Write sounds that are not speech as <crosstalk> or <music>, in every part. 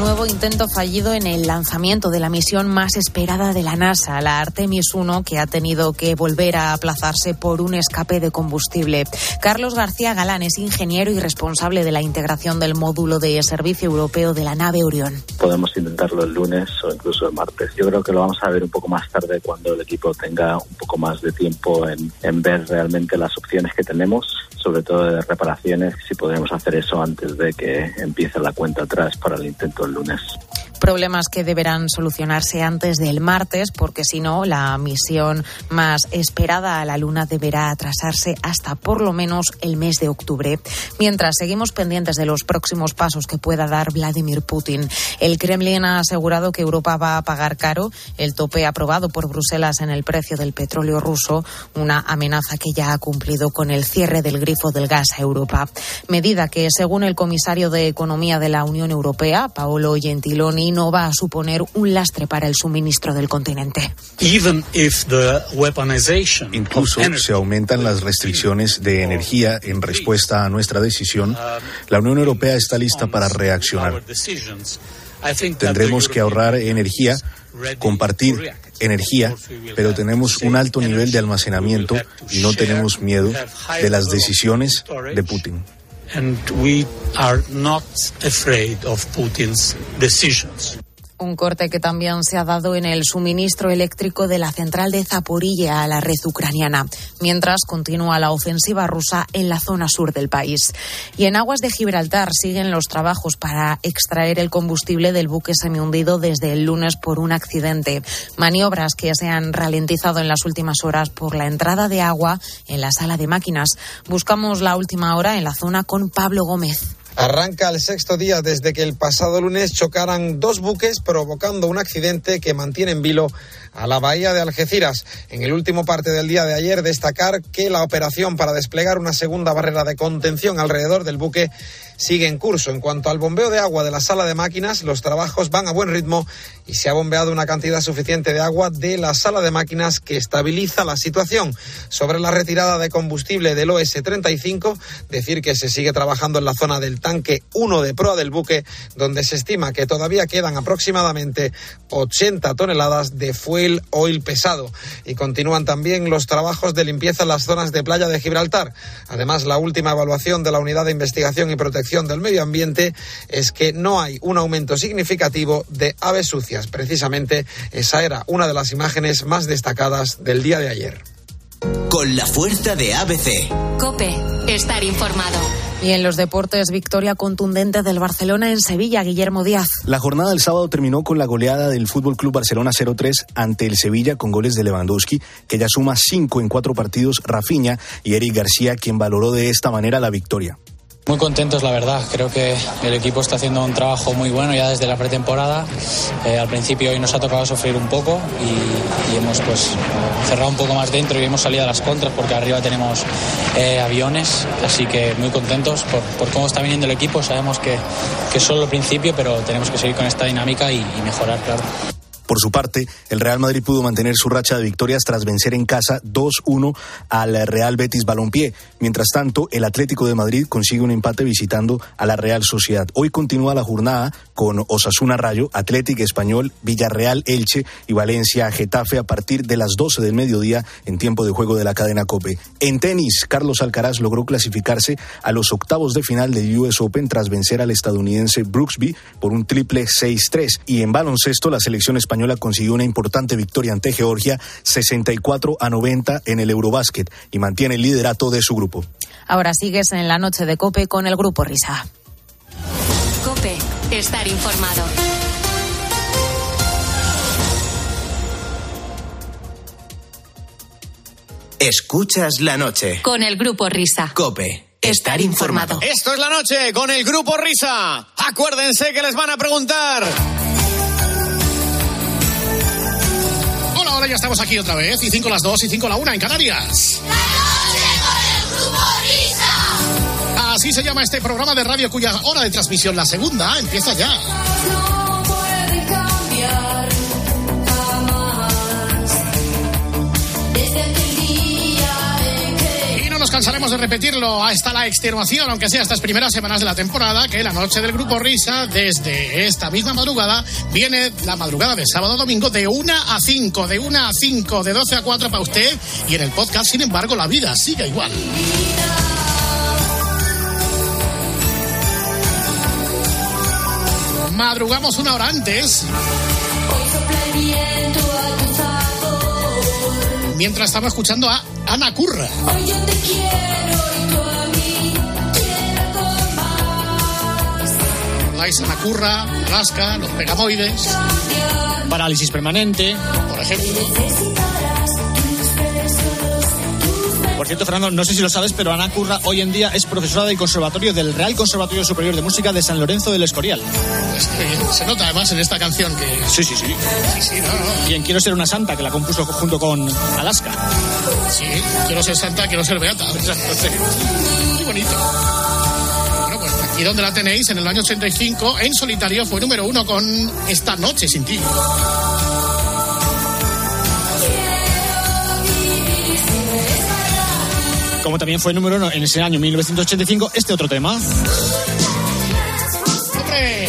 Nuevo intento fallido en el lanzamiento de la misión más esperada de la NASA, la Artemis 1, que ha tenido que volver a aplazarse por un escape de combustible. Carlos García Galán es ingeniero y responsable de la integración del módulo de servicio europeo de la nave Orión. Podemos intentarlo el lunes o incluso el martes. Yo creo que lo vamos a ver un poco más tarde cuando el equipo tenga un poco más de tiempo en, en ver realmente las opciones que tenemos sobre todo de reparaciones, si podemos hacer eso antes de que empiece la cuenta atrás para el intento lunes. Problemas que deberán solucionarse antes del martes, porque si no, la misión más esperada a la Luna deberá atrasarse hasta por lo menos el mes de octubre. Mientras seguimos pendientes de los próximos pasos que pueda dar Vladimir Putin, el Kremlin ha asegurado que Europa va a pagar caro el tope aprobado por Bruselas en el precio del petróleo ruso, una amenaza que ya ha cumplido con el cierre del grifo del gas a Europa. Medida que, según el comisario de Economía de la Unión Europea, Paolo Gentiloni, no va a suponer un lastre para el suministro del continente. Incluso se aumentan las restricciones de energía en respuesta a nuestra decisión, la Unión Europea está lista para reaccionar. Tendremos que ahorrar energía, compartir energía, pero tenemos un alto nivel de almacenamiento y no tenemos miedo de las decisiones de Putin and we are not afraid of Putin's decisions. Un corte que también se ha dado en el suministro eléctrico de la central de Zaporilla a la red ucraniana, mientras continúa la ofensiva rusa en la zona sur del país. Y en aguas de Gibraltar siguen los trabajos para extraer el combustible del buque semihundido desde el lunes por un accidente. Maniobras que se han ralentizado en las últimas horas por la entrada de agua en la sala de máquinas. Buscamos la última hora en la zona con Pablo Gómez. Arranca el sexto día desde que el pasado lunes chocaran dos buques provocando un accidente que mantiene en vilo a la bahía de Algeciras. En el último parte del día de ayer destacar que la operación para desplegar una segunda barrera de contención alrededor del buque sigue en curso. En cuanto al bombeo de agua de la sala de máquinas, los trabajos van a buen ritmo y se ha bombeado una cantidad suficiente de agua de la sala de máquinas que estabiliza la situación. Sobre la retirada de combustible del OS-35, decir que se sigue trabajando en la zona del tanque 1 de proa del buque, donde se estima que todavía quedan aproximadamente 80 toneladas de fuel oil pesado. Y continúan también los trabajos de limpieza en las zonas de playa de Gibraltar. Además, la última evaluación de la Unidad de Investigación y Protección del Medio Ambiente es que no hay un aumento significativo de aves sucias. Precisamente esa era una de las imágenes más destacadas del día de ayer. Con la fuerza de ABC. Cope, estar informado. Y en los deportes, victoria contundente del Barcelona en Sevilla, Guillermo Díaz. La jornada del sábado terminó con la goleada del Fútbol Club Barcelona 0-3 ante el Sevilla con goles de Lewandowski, que ya suma cinco en cuatro partidos, Rafinha y Eric García, quien valoró de esta manera la victoria. Muy contentos, la verdad. Creo que el equipo está haciendo un trabajo muy bueno ya desde la pretemporada. Eh, al principio hoy nos ha tocado sufrir un poco y, hemos pues cerrado un poco más dentro y hemos salido a las contras porque arriba tenemos eh, aviones. Así que muy contentos por, cómo está viniendo el equipo. Sabemos que, que es solo el principio, pero tenemos que seguir con esta dinámica y, y mejorar, claro. Por su parte, el Real Madrid pudo mantener su racha de victorias tras vencer en casa 2-1 al Real Betis Balompié. Mientras tanto, el Atlético de Madrid consigue un empate visitando a la Real Sociedad. Hoy continúa la jornada con Osasuna Rayo, Atlético Español, Villarreal Elche y Valencia Getafe a partir de las 12 del mediodía en tiempo de juego de la cadena Cope. En tenis, Carlos Alcaraz logró clasificarse a los octavos de final del US Open tras vencer al estadounidense Brooksby por un triple 6-3. Y en baloncesto, la selección española consiguió una importante victoria ante Georgia, 64 a 90 en el Eurobásquet y mantiene el liderato de su grupo. Ahora sigues en la noche de Cope con el grupo Risa. Cope, estar informado. Escuchas la noche. Con el grupo Risa. Cope. Estar informado. Esto es la noche con el grupo Risa. Acuérdense que les van a preguntar. Ahora ya estamos aquí otra vez. Y 5 las 2 y 5 la 1 en Canarias. Así se llama este programa de radio cuya hora de transmisión, la segunda, empieza ya. Cansaremos de repetirlo hasta la extenuación, aunque sea estas primeras semanas de la temporada, que la noche del Grupo Risa, desde esta misma madrugada, viene la madrugada de sábado a domingo de 1 a 5, de 1 a 5, de 12 a 4 para usted, y en el podcast, sin embargo, la vida sigue igual. Madrugamos una hora antes. Mientras estaba escuchando a Ana Curra. ¿Vais Ana Curra, Alaska, los pegamoides? Parálisis permanente. Por ejemplo. Por cierto, Fernando, no sé si lo sabes, pero Ana Curra hoy en día es profesora del Conservatorio del Real Conservatorio Superior de Música de San Lorenzo del Escorial. Eh, se nota además en esta canción que. Sí, sí, sí. Sí, sí, no, no. Bien, quiero ser una santa que la compuso junto con Alaska. Sí, quiero ser santa, quiero ser beata. <laughs> Muy bonito. Bueno, pues aquí donde la tenéis, en el año 85, en solitario fue número uno con Esta Noche Sin Ti. Como también fue número uno en ese año 1985, este otro tema. ¡Hombre!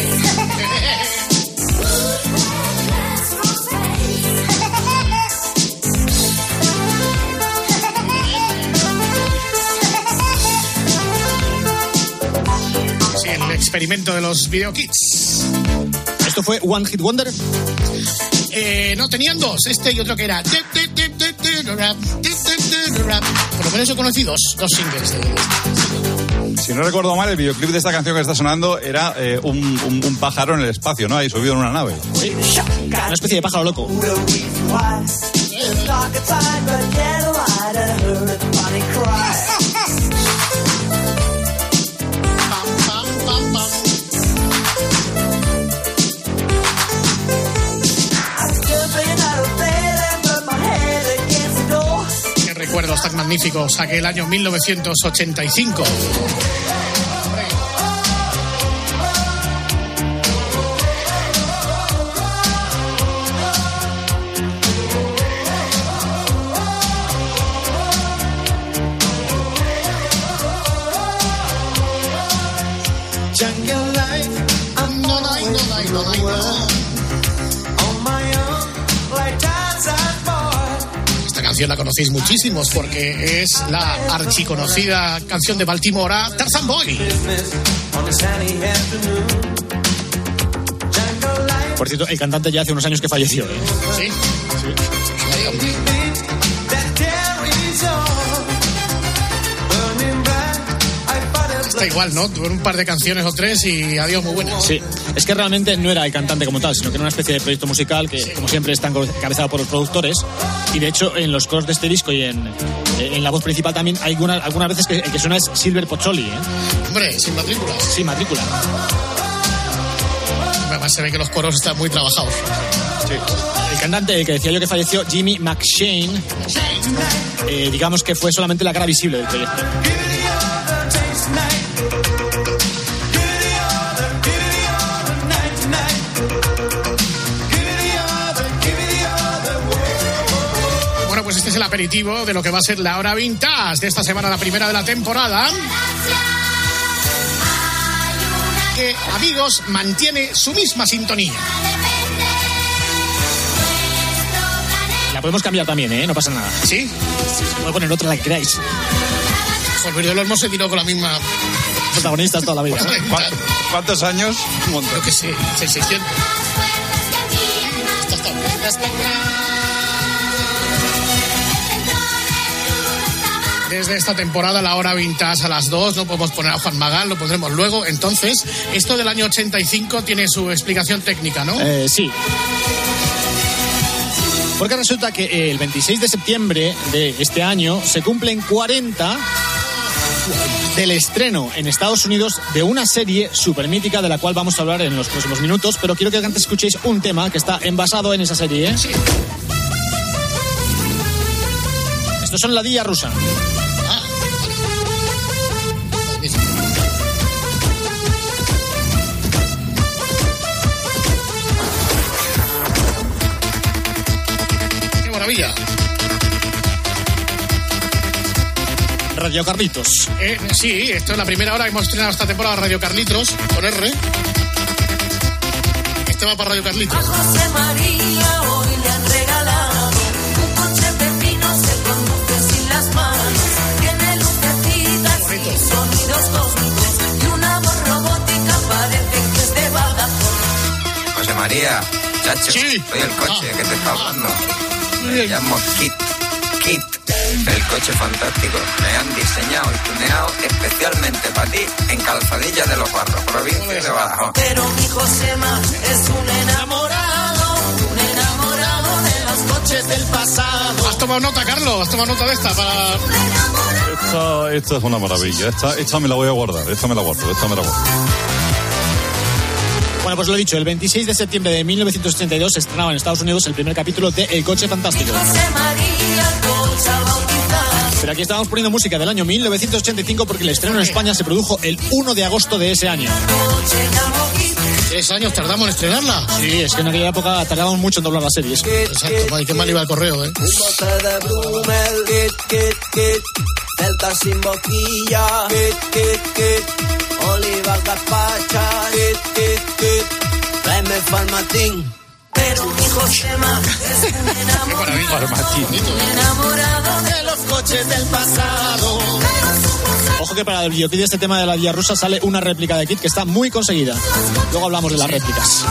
Sí, el experimento de los video kits. Esto fue One Hit Wonder. Eh, no, tenían dos, este y otro que era. Por lo menos yo conocí dos, dos singles. de- Si no recuerdo mal, el videoclip de esta canción que está sonando era eh, un, un- un pájaro en el espacio, ¿no? Ahí subido en una nave. Una especie de pájaro loco. Magníficos, aquel año 1985. No, no, no, no, no, no. Esta canción la conocéis muchísimos porque es la archiconocida canción de Baltimore, Tarzan Boy. Por cierto, el cantante ya hace unos años que falleció. ¿eh? ¿Sí? Ay, hombre. Está igual, ¿no? Tuve un par de canciones o tres y adiós, muy buenas. Sí, es que realmente no era el cantante como tal, sino que era una especie de proyecto musical que, como siempre, está encabezado por los productores. Y de hecho, en los coros de este disco y en, en la voz principal también, hay alguna- algunas veces que el que suena es Silver Pozzoli, ¿eh? Hombre, sin matrículas. Sí, matrícula. Además se ve que los coros están muy trabajados. El cantante, el que decía yo que falleció, Jimmy McShane, eh, digamos que fue solamente la cara visible del proyecto. Aperitivo de lo que va a ser la hora vintage de esta semana, la primera de la temporada. Que, amigos, mantiene su misma sintonía. La podemos cambiar también, ¿eh? No pasa nada. ¿Sí? Se puede poner otra la que queráis. Jorge del Olmo se tiró con la misma. Protagonistas toda la vida. ¿Cuá- ¿Cuántos años? Un montón. Creo que sí, 600. Desde esta temporada, la hora vintage a las 2, no podemos poner a Juan Magán, lo pondremos luego. Entonces, esto del año 85 tiene su explicación técnica, ¿no? Eh, sí. Porque resulta que el 26 de septiembre de este año se cumplen 40 del estreno en Estados Unidos de una serie súper mítica de la cual vamos a hablar en los próximos minutos, pero quiero que antes escuchéis un tema que está envasado en esa serie. ¿eh? Sí. Estos son La Día Rusa. Maravilla. Radio Carlitos. Eh, sí, esto es la primera hora que hemos estrenado esta temporada Radio Carlitos, con R. Este va para Radio Carlitos. José María hoy le han regalado un coche pepino, se conduce sin las manos, tiene lucecitas y sonidos cósmicos y una voz robótica parece que es de Vodafone. José María, chacho, soy el coche que te está hablando. Llamo Kit. Kit, el coche fantástico. Me han diseñado y tuneado especialmente para ti en Calzadilla de los Barros, provincia de Badajoz. Pero mi Josema es un enamorado, un enamorado de los coches del pasado. Has tomado nota, Carlos, has tomado nota de esta para... Esta, esta es una maravilla. Esta, esta me la voy a guardar. Esta me la guardo. Esta me la guardo. Bueno, pues lo he dicho, el 26 de septiembre de 1982 se estrenaba en Estados Unidos el primer capítulo de El Coche Fantástico. Pero aquí estábamos poniendo música del año 1985 porque el estreno en España se produjo el 1 de agosto de ese año. Tres años tardamos en estrenarla. Sí, es que en aquella época tardábamos mucho en doblar las series. Exacto, madre, qué mal iba el correo, ¿eh? Sin boquilla, kit, kit, kit. Oliva gazpacha, kit, kit, kit. Tráeme farmatín. Pero mi Josema es un <laughs> enamorado, un enamorado de los coches del pasado. Ojo que para el videoclip de este tema de la Vía Rusa sale una réplica de Kit que está muy conseguida. Luego hablamos de las réplicas.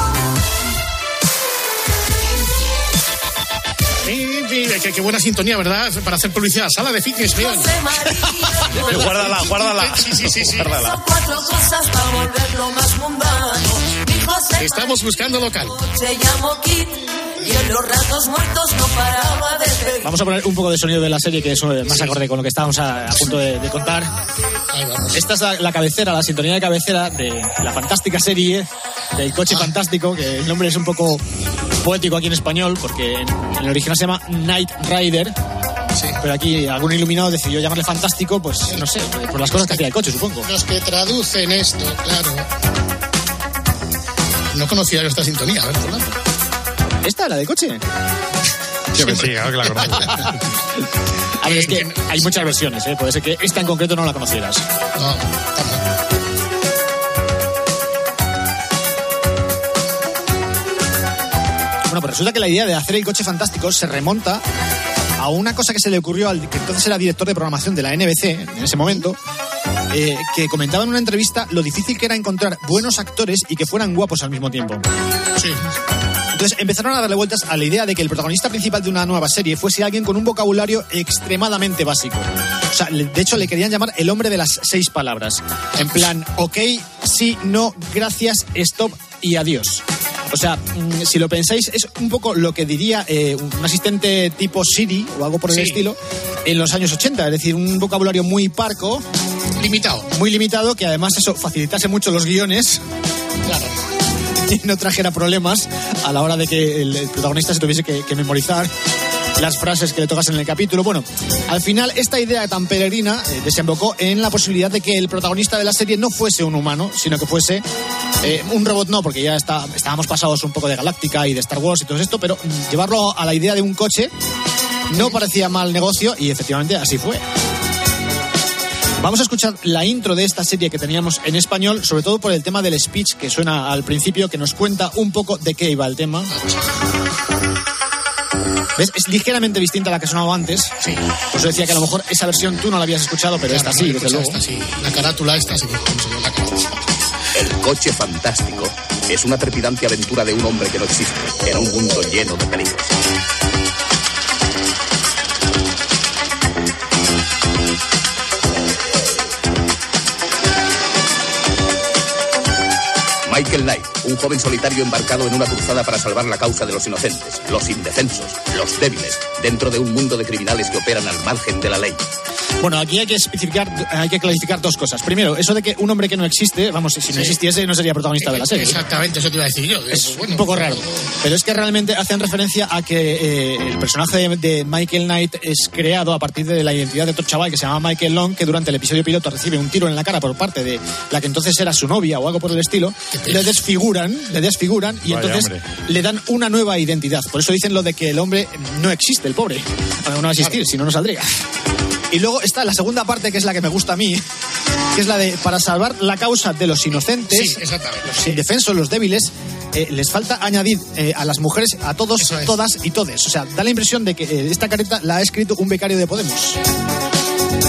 Qué, qué buena sintonía, ¿verdad? Para hacer publicidad. Sala de fitness, bien. <laughs> guárdala, guárdala. Sí, sí, sí, sí. Guárdala. Estamos buscando local. Vamos a poner un poco de sonido de la serie que es eh, más acorde con lo que estábamos a, a punto de, de contar. Ahí vamos. Esta es la, la cabecera, la sintonía de cabecera de la fantástica serie del coche fantástico, que el nombre es un poco poético aquí en español, porque en, en el original se llama Night Rider. Pero aquí algún iluminado decidió llamarle fantástico, pues no sé, por las cosas que hacía el coche, supongo. Los que traducen esto, claro. No conocía yo esta sintonía, a ver, Fernando. ¿Esta, la del coche? Sí, que sí, claro que la conozco. <laughs> A ver, es que hay muchas versiones, ¿eh? puede ser que esta en concreto no la conocieras. No, tampoco. Bueno, pues resulta que la idea de hacer el coche fantástico se remonta a una cosa que se le ocurrió al que entonces era director de programación de la NBC en ese momento, eh, que comentaba en una entrevista lo difícil que era encontrar buenos actores y que fueran guapos al mismo tiempo. Sí. Entonces empezaron a darle vueltas a la idea de que el protagonista principal de una nueva serie fuese alguien con un vocabulario extremadamente básico. O sea, de hecho le querían llamar el hombre de las seis palabras. En plan, ok, sí, no, gracias, stop y adiós. O sea, mm, si lo pensáis, es un poco lo que diría eh, un asistente tipo Siri o algo por el Sí. estilo en los años 80. Es decir, un vocabulario muy parco, Limitado. muy limitado, que además eso facilitase mucho los guiones Claro. <laughs> y no trajera problemas a la hora de que el, el protagonista se tuviese que, que memorizar las frases que le tocas en el capítulo. Bueno, al final esta idea tan peregrina eh, desembocó en la posibilidad de que el protagonista de la serie no fuese un humano, sino que fuese eh, un robot, no, porque ya está, estábamos pasados un poco de Galáctica y de Star Wars y todo esto, pero llevarlo a la idea de un coche no parecía mal negocio y efectivamente así fue. Vamos a escuchar la intro de esta serie que teníamos en español, sobre todo por el tema del speech que suena al principio, que nos cuenta un poco de qué iba el tema. ¿Ves? Es ligeramente distinta a la que sonaba antes. Sí. Por eso decía que a lo mejor esa versión tú no la habías escuchado, pero esta sí, desde luego. Esta sí. La carátula esta sí. ¿cómo se llama la carátula? El coche fantástico es una trepidante aventura de un hombre que no existe en un mundo lleno de peligros. Michael Knight, un joven solitario embarcado en una cruzada para salvar la causa de los inocentes, los indefensos, los débiles, dentro de un mundo de criminales que operan al margen de la ley. Bueno, aquí hay que especificar, hay que clarificar dos cosas. Primero, eso de que un hombre que no existe, vamos, si no Sí. existiese no sería protagonista de la serie. Exactamente, eso te iba a decir yo. Es Bueno, un poco raro. Pero es que realmente hacen referencia a que eh, el personaje de, de Michael Knight es creado a partir de la identidad de otro chaval que se llama Michael Long, que durante el episodio piloto recibe un tiro en la cara por parte de la que entonces era su novia o algo por el estilo. Le desfiguran, le desfiguran y Vaya, entonces hombre. le dan una nueva identidad. Por eso dicen lo de que el hombre no existe, el pobre. Bueno, no va a existir, si no, no saldría. Y luego está la segunda parte, que es la que me gusta a mí, que es la de para salvar la causa de los inocentes, Sí, los indefensos, los débiles, eh, les falta añadir eh, a las mujeres, a todos, todas y todes. O sea, da la impresión de que eh, esta careta la ha escrito un becario de Podemos.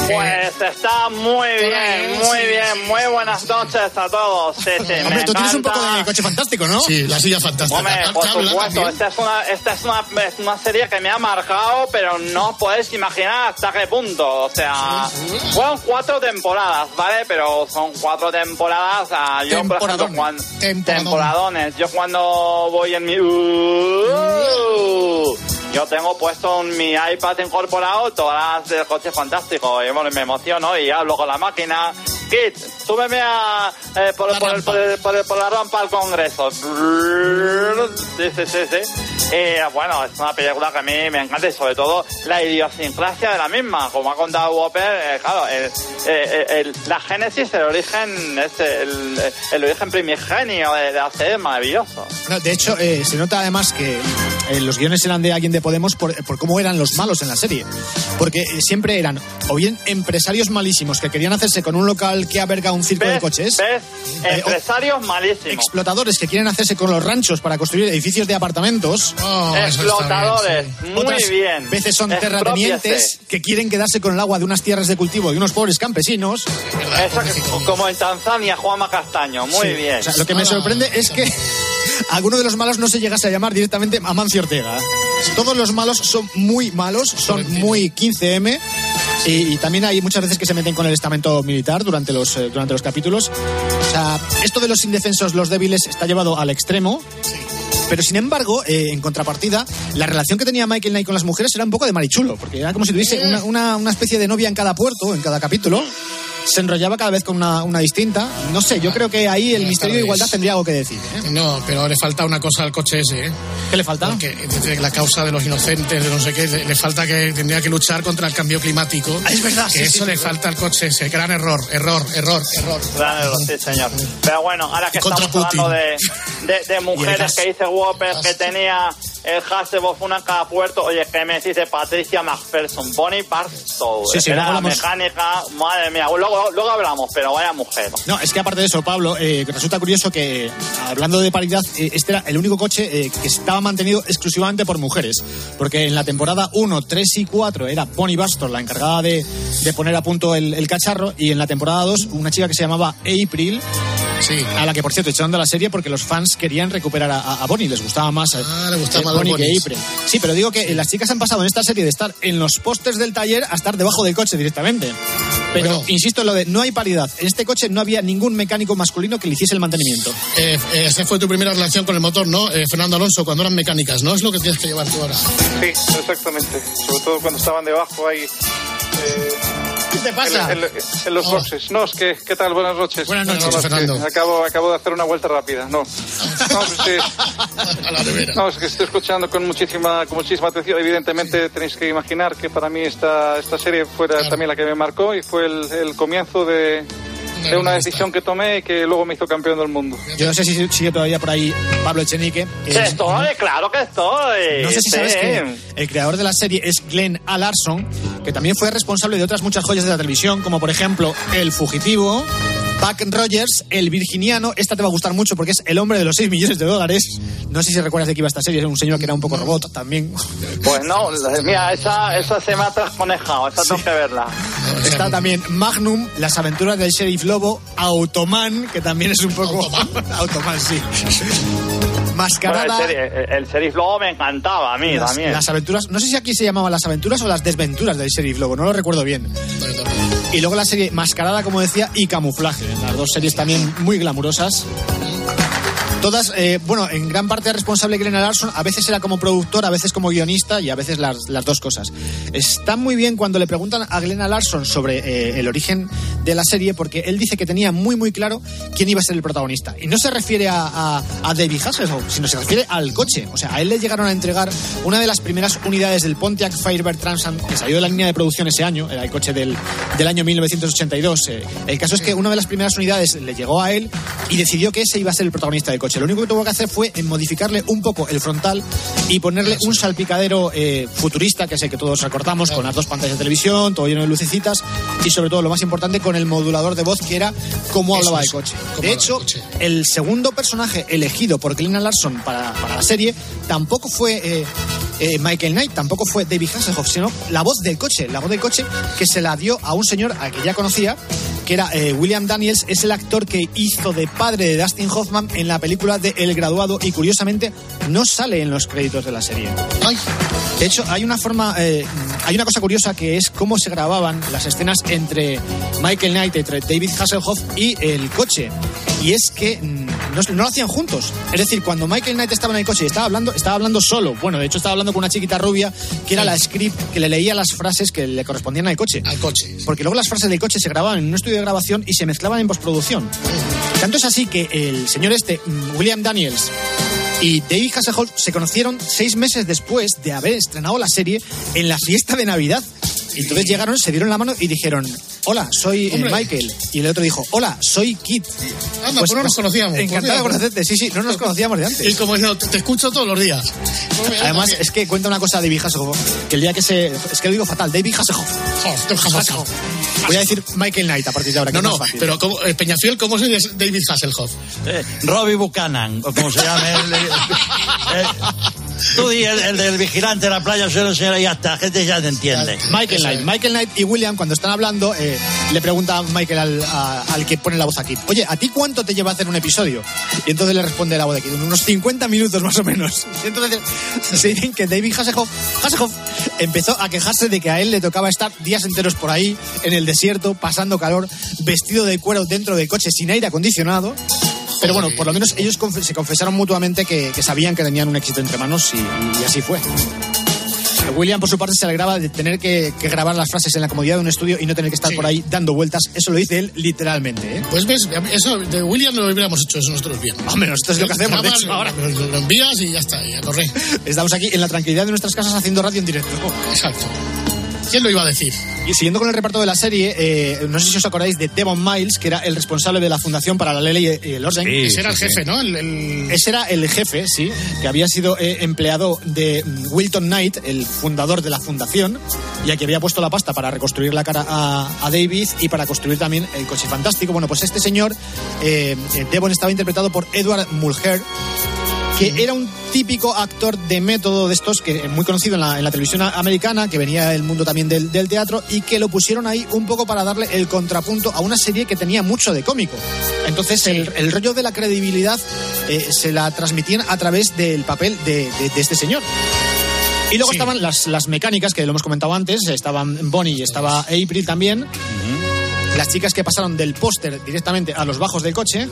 Pues está muy bien, muy bien. Muy buenas noches a todos. Sí, sí, me Hombre, tú tienes un poco encanta. de coche fantástico, ¿no? Sí, la silla fantástica. Hombre, ¿Te por supuesto, esta es, una, esta es una, una serie que me ha marcado, pero no os podéis imaginar hasta qué punto. O sea, fueron cuatro temporadas, ¿vale? Pero son cuatro temporadas. ah, yo, por ejemplo, cuando, temporadones. Yo cuando voy en mi... Uh, yo tengo puesto en mi iPad incorporado todas las del coche fantástico. Y bueno, me emociono y hablo con la máquina. Kit, súbeme a, eh, por, por el- por el- por el- por la rampa al Congreso. Sí, sí, sí, sí. Y bueno, es una película que a mí me encanta y sobre todo la idiosincrasia de la misma. Como ha contado Whopper, eh, claro, el- eh, el- la génesis, el origen, es el, el origen primigenio de, de la serie es maravilloso. No, de hecho, eh, se nota además que eh, los guiones eran de alguien de Podemos por, por cómo eran los malos en la serie. Porque eh, siempre eran o bien empresarios malísimos que querían hacerse con un local que alberga un circo de coches. ¿Ves? Eh, Empresarios malísimos. Explotadores que quieren hacerse con los ranchos para construir edificios de apartamentos. Oh, Explotadores, muy Otras bien. veces son Expropiese. terratenientes que quieren quedarse con el agua de unas tierras de cultivo de unos pobres campesinos. Eso que- como en Tanzania, Juanma Castaño. Muy Sí. bien. O sea, lo que me sorprende es que <laughs> alguno de los malos no se llegase a llamar directamente Amancio Ortega. Todos los malos son muy malos, son muy 15M. Y, y también hay muchas veces que se meten con el estamento militar durante los, eh, durante los capítulos. O sea, esto de los indefensos, los débiles, está llevado al extremo. Pero sin embargo, eh, en contrapartida, la relación que tenía Michael Knight con las mujeres era un poco de marichulo, porque era como si tuviese una, una- una especie de novia en cada puerto, en cada capítulo. Se enrollaba cada vez con una, una distinta. No sé, yo creo que ahí el misterio de igualdad tendría algo que decir. ¿eh? No, pero le falta una cosa al coche ese, ¿eh? ¿Qué le falta? Porque la causa de los inocentes, de no sé qué, le, le falta que tendría que luchar contra el cambio climático. Ah, es verdad, Que sí, eso sí, le sí. falta al coche ese. Gran error, error, error, error. Gran error, sí, señor. Pero bueno, ahora que estamos hablando de, de, de <laughs> mujeres que dice Whopper que tenía el Hasselhoff una en cada puerto, oye, ¿qué me de Patricia McPherson? Bonnie Barstow. Sí, sí, Era la mecánica, madre mía. Luego, luego hablamos, pero vaya mujer. No, es que aparte de eso, Pablo, eh, resulta curioso que, hablando de paridad, eh, este era el único coche eh, que estaba mantenido exclusivamente por mujeres. Porque en la temporada 1, 3 y 4 era Bonnie Bastor la encargada de, de poner a punto el, el cacharro. Y en la temporada 2, una chica que se llamaba April. A la que, por cierto, echaron de la serie porque los fans querían recuperar a, a- Bonnie. Les gustaba más, eh, Ah, le gustaba Bonnies. April. Sí, pero digo que las chicas han pasado en esta serie de estar en los postes del taller a estar debajo del coche directamente. Pero insisto en lo de no hay paridad. En este coche no había ningún mecánico masculino que le hiciese el mantenimiento. Eh, eh, esa fue tu primera relación con el motor, ¿no? Eh, Fernando Alonso, cuando eran mecánicas, ¿no? Es lo que tienes que llevar tú ahora. Sí, exactamente. Sobre todo cuando estaban debajo ahí. eh, ¿Qué te pasa? En, en- en los boxes. No, es que, ¿qué tal? Buenas noches. Buenas noches, No, Fernando. Acabo, acabo de hacer una vuelta rápida. No. No, que, <laughs> no, es que estoy escuchando con muchísima, con muchísima atención. Evidentemente tenéis que imaginar que para mí esta, esta serie fue también la que me marcó y fue el, el comienzo de, de una decisión que tomé y que luego me hizo campeón del mundo. Yo no sé si sigue todavía por ahí Pablo Echenique. Sí, estoy, claro que estoy. No sé si sabes Sí. que el creador de la serie es Glenn A. Larson, que también fue responsable de otras muchas joyas de la televisión, como por ejemplo El Fugitivo, Buck Rogers, El Virginiano. Esta te va a gustar mucho porque es el hombre de los 6 millones de dólares. No sé si recuerdas de qué iba esta serie, es un señor que era un poco robot también. Pues no, mira, esa, esa se me ha trasconejado, esa tengo que verla. Está también Magnum, Las aventuras del sheriff Lobo, Automan, que también es un poco... Automan, <laughs> sí. Mascarada... Bueno, el, sheriff, el, el sheriff Lobo me encantaba a mí las, también. las aventuras, no sé si aquí se llamaban las aventuras o las desventuras del sheriff Lobo, no lo recuerdo bien. Y luego la serie Mascarada, como decía, y Camuflaje, las dos series también muy glamurosas. Todas, eh, bueno, en gran parte responsable Glenn Larson, a veces era como productor, a veces como guionista y a veces las, las dos cosas. Está muy bien cuando le preguntan a Glenn Larson sobre eh, el origen de la serie, porque él dice que tenía muy, muy claro quién iba a ser el protagonista. Y no se refiere a, a, a David Hasselhoff, sino se refiere al coche. O sea, a él le llegaron a entregar una de las primeras unidades del Pontiac Firebird Transam que salió de la línea de producción ese año, era el coche del, del año 1982. Eh, el caso es que una de las primeras unidades le llegó a él y decidió que ese iba a ser el protagonista del coche. Coche. Lo único que tuvo que hacer fue modificarle un poco el frontal y ponerle un salpicadero eh, futurista, que es el que todos recordamos, con las dos pantallas de televisión, todo lleno de lucecitas y sobre todo lo más importante con el modulador de voz que era cómo hablaba el coche. De hecho, el segundo personaje elegido por Clina Larson para, para la serie tampoco fue eh, eh, Michael Knight, tampoco fue David Hasselhoff, sino la voz del coche, la voz del coche que se la dio a un señor al que ya conocía, que era eh, William Daniels, es el actor que hizo de padre de Dustin Hoffman en la película de El Graduado y curiosamente no sale en los créditos de la serie. De hecho, hay una forma, eh, hay una cosa curiosa que es cómo se grababan las escenas entre Michael Knight, entre David Hasselhoff y el coche. Y es que mm, no, no lo hacían juntos. Es decir, cuando Michael Knight estaba en el coche y estaba hablando, estaba hablando solo. Bueno, de hecho estaba hablando con una chiquita rubia que era la script que le leía las frases que le correspondían al coche. Al coche. Porque luego las frases del coche se grababan en un estudio de grabación y se mezclaban en postproducción. Tanto es así que el señor este, mm, William Daniels, y David Hasselhoff se conocieron seis meses después de haber estrenado la serie en la fiesta de Navidad. Y entonces llegaron, se dieron la mano y dijeron, hola, soy eh, Hombre. Michael. Y el otro dijo, hola, soy Kit. Anda, pues no nos conocíamos. Pues Encantado de conocerte. Sí, sí, no nos conocíamos de antes. Y como diciendo, te, te escucho todos los días. Pues Además, es que cuenta una cosa David Hasselhoff, que el día que se... Es que lo digo fatal, David Hasselhoff. Hasselhoff. Voy a decir Michael Knight a partir de ahora, que No, es no, fácil. pero como, eh, Peñafiel, ¿cómo se dice David Hasselhoff? Eh, Robbie Buchanan, o como se llame. <laughs> El, eh, tú di el, el del vigilante de la playa, señora, señora, y ya está, la gente ya te entiende. Michael Knight. Michael Knight y William, cuando están hablando, eh, le pregunta a Michael al, a- al que pone la voz aquí, oye, ¿a ti cuánto te lleva hacer un episodio? Y entonces le responde la voz de aquí, unos 50 minutos más o menos. <laughs> Y entonces se dicen que David Hasselhoff, Hasselhoff empezó a quejarse de que a él le tocaba estar días enteros por ahí, en el desierto, pasando calor, vestido de cuero dentro del coche sin aire acondicionado. Pero bueno, por lo menos ellos conf- se confesaron mutuamente que, que sabían que tenían un éxito entre manos y, y así fue. William, por su parte, se alegraba de tener que, que grabar las frases en la comodidad de un estudio y no tener que estar por ahí dando vueltas. Eso lo dice él literalmente. ¿eh? Pues ves, eso de William no lo hubiéramos hecho eso nosotros bien. Hombre, nosotros es lo que hacemos, de hecho, ahora. Lo, lo- envías y ya está, y a correr. <laughs> Estamos aquí en la tranquilidad de nuestras casas haciendo radio en directo. Exacto. ¿Quién lo iba a decir? Y siguiendo con el reparto de la serie, eh, no sé si os acordáis de Devon Miles, que era el responsable de la Fundación para la Ley y el Orden. Ese era el jefe, ¿no? El, el- Ese era el jefe, sí, que había sido eh, empleado de Wilton Knight, el fundador de la fundación, ya que había puesto la pasta para reconstruir la cara a, a David y para construir también el coche fantástico. Bueno, pues este señor, eh, eh, Devon, estaba interpretado por Edward Mulher que era un típico actor de método de estos, que muy conocido en la, en la televisión americana, que venía del mundo también del, del teatro, y que lo pusieron ahí un poco para darle el contrapunto a una serie que tenía mucho de cómico. Entonces, el, el rollo de la credibilidad eh, se la transmitían a través del papel de, de- de este señor. Y luego estaban las, las mecánicas, que lo hemos comentado antes, estaban Bonnie y estaba April también. Las chicas que pasaron del póster directamente a los bajos del coche.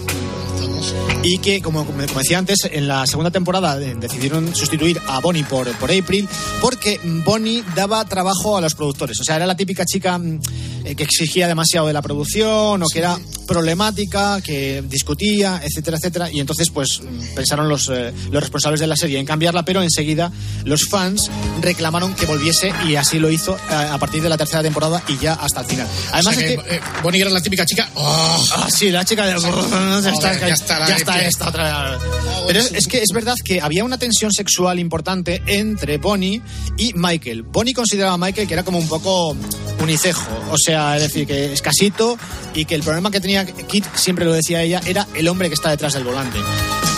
Y que, como, como decía antes, en la segunda temporada eh, decidieron sustituir a Bonnie por, por April porque Bonnie daba trabajo a los productores. O sea, era la típica chica mm, eh, que exigía demasiado de la producción o que era problemática, que discutía, etcétera, etcétera. Y entonces, pues, mm, pensaron los, eh, los responsables de la serie en cambiarla, pero enseguida los fans reclamaron que volviese y así lo hizo eh, a partir de la tercera temporada y ya hasta el final. Además, O sea es que, que eh, Bonnie era la típica chica. ¡Oh! Ah, sí, la chica de... <laughs> ya está, ya está la ya está esta otra vez. Pero es, es que es verdad que había una tensión sexual importante entre Bonnie y Michael. Bonnie consideraba a Michael que era como un poco unicejo, o sea, es decir, que escasito y que el problema que tenía Kit, siempre lo decía ella, era el hombre que está detrás del volante.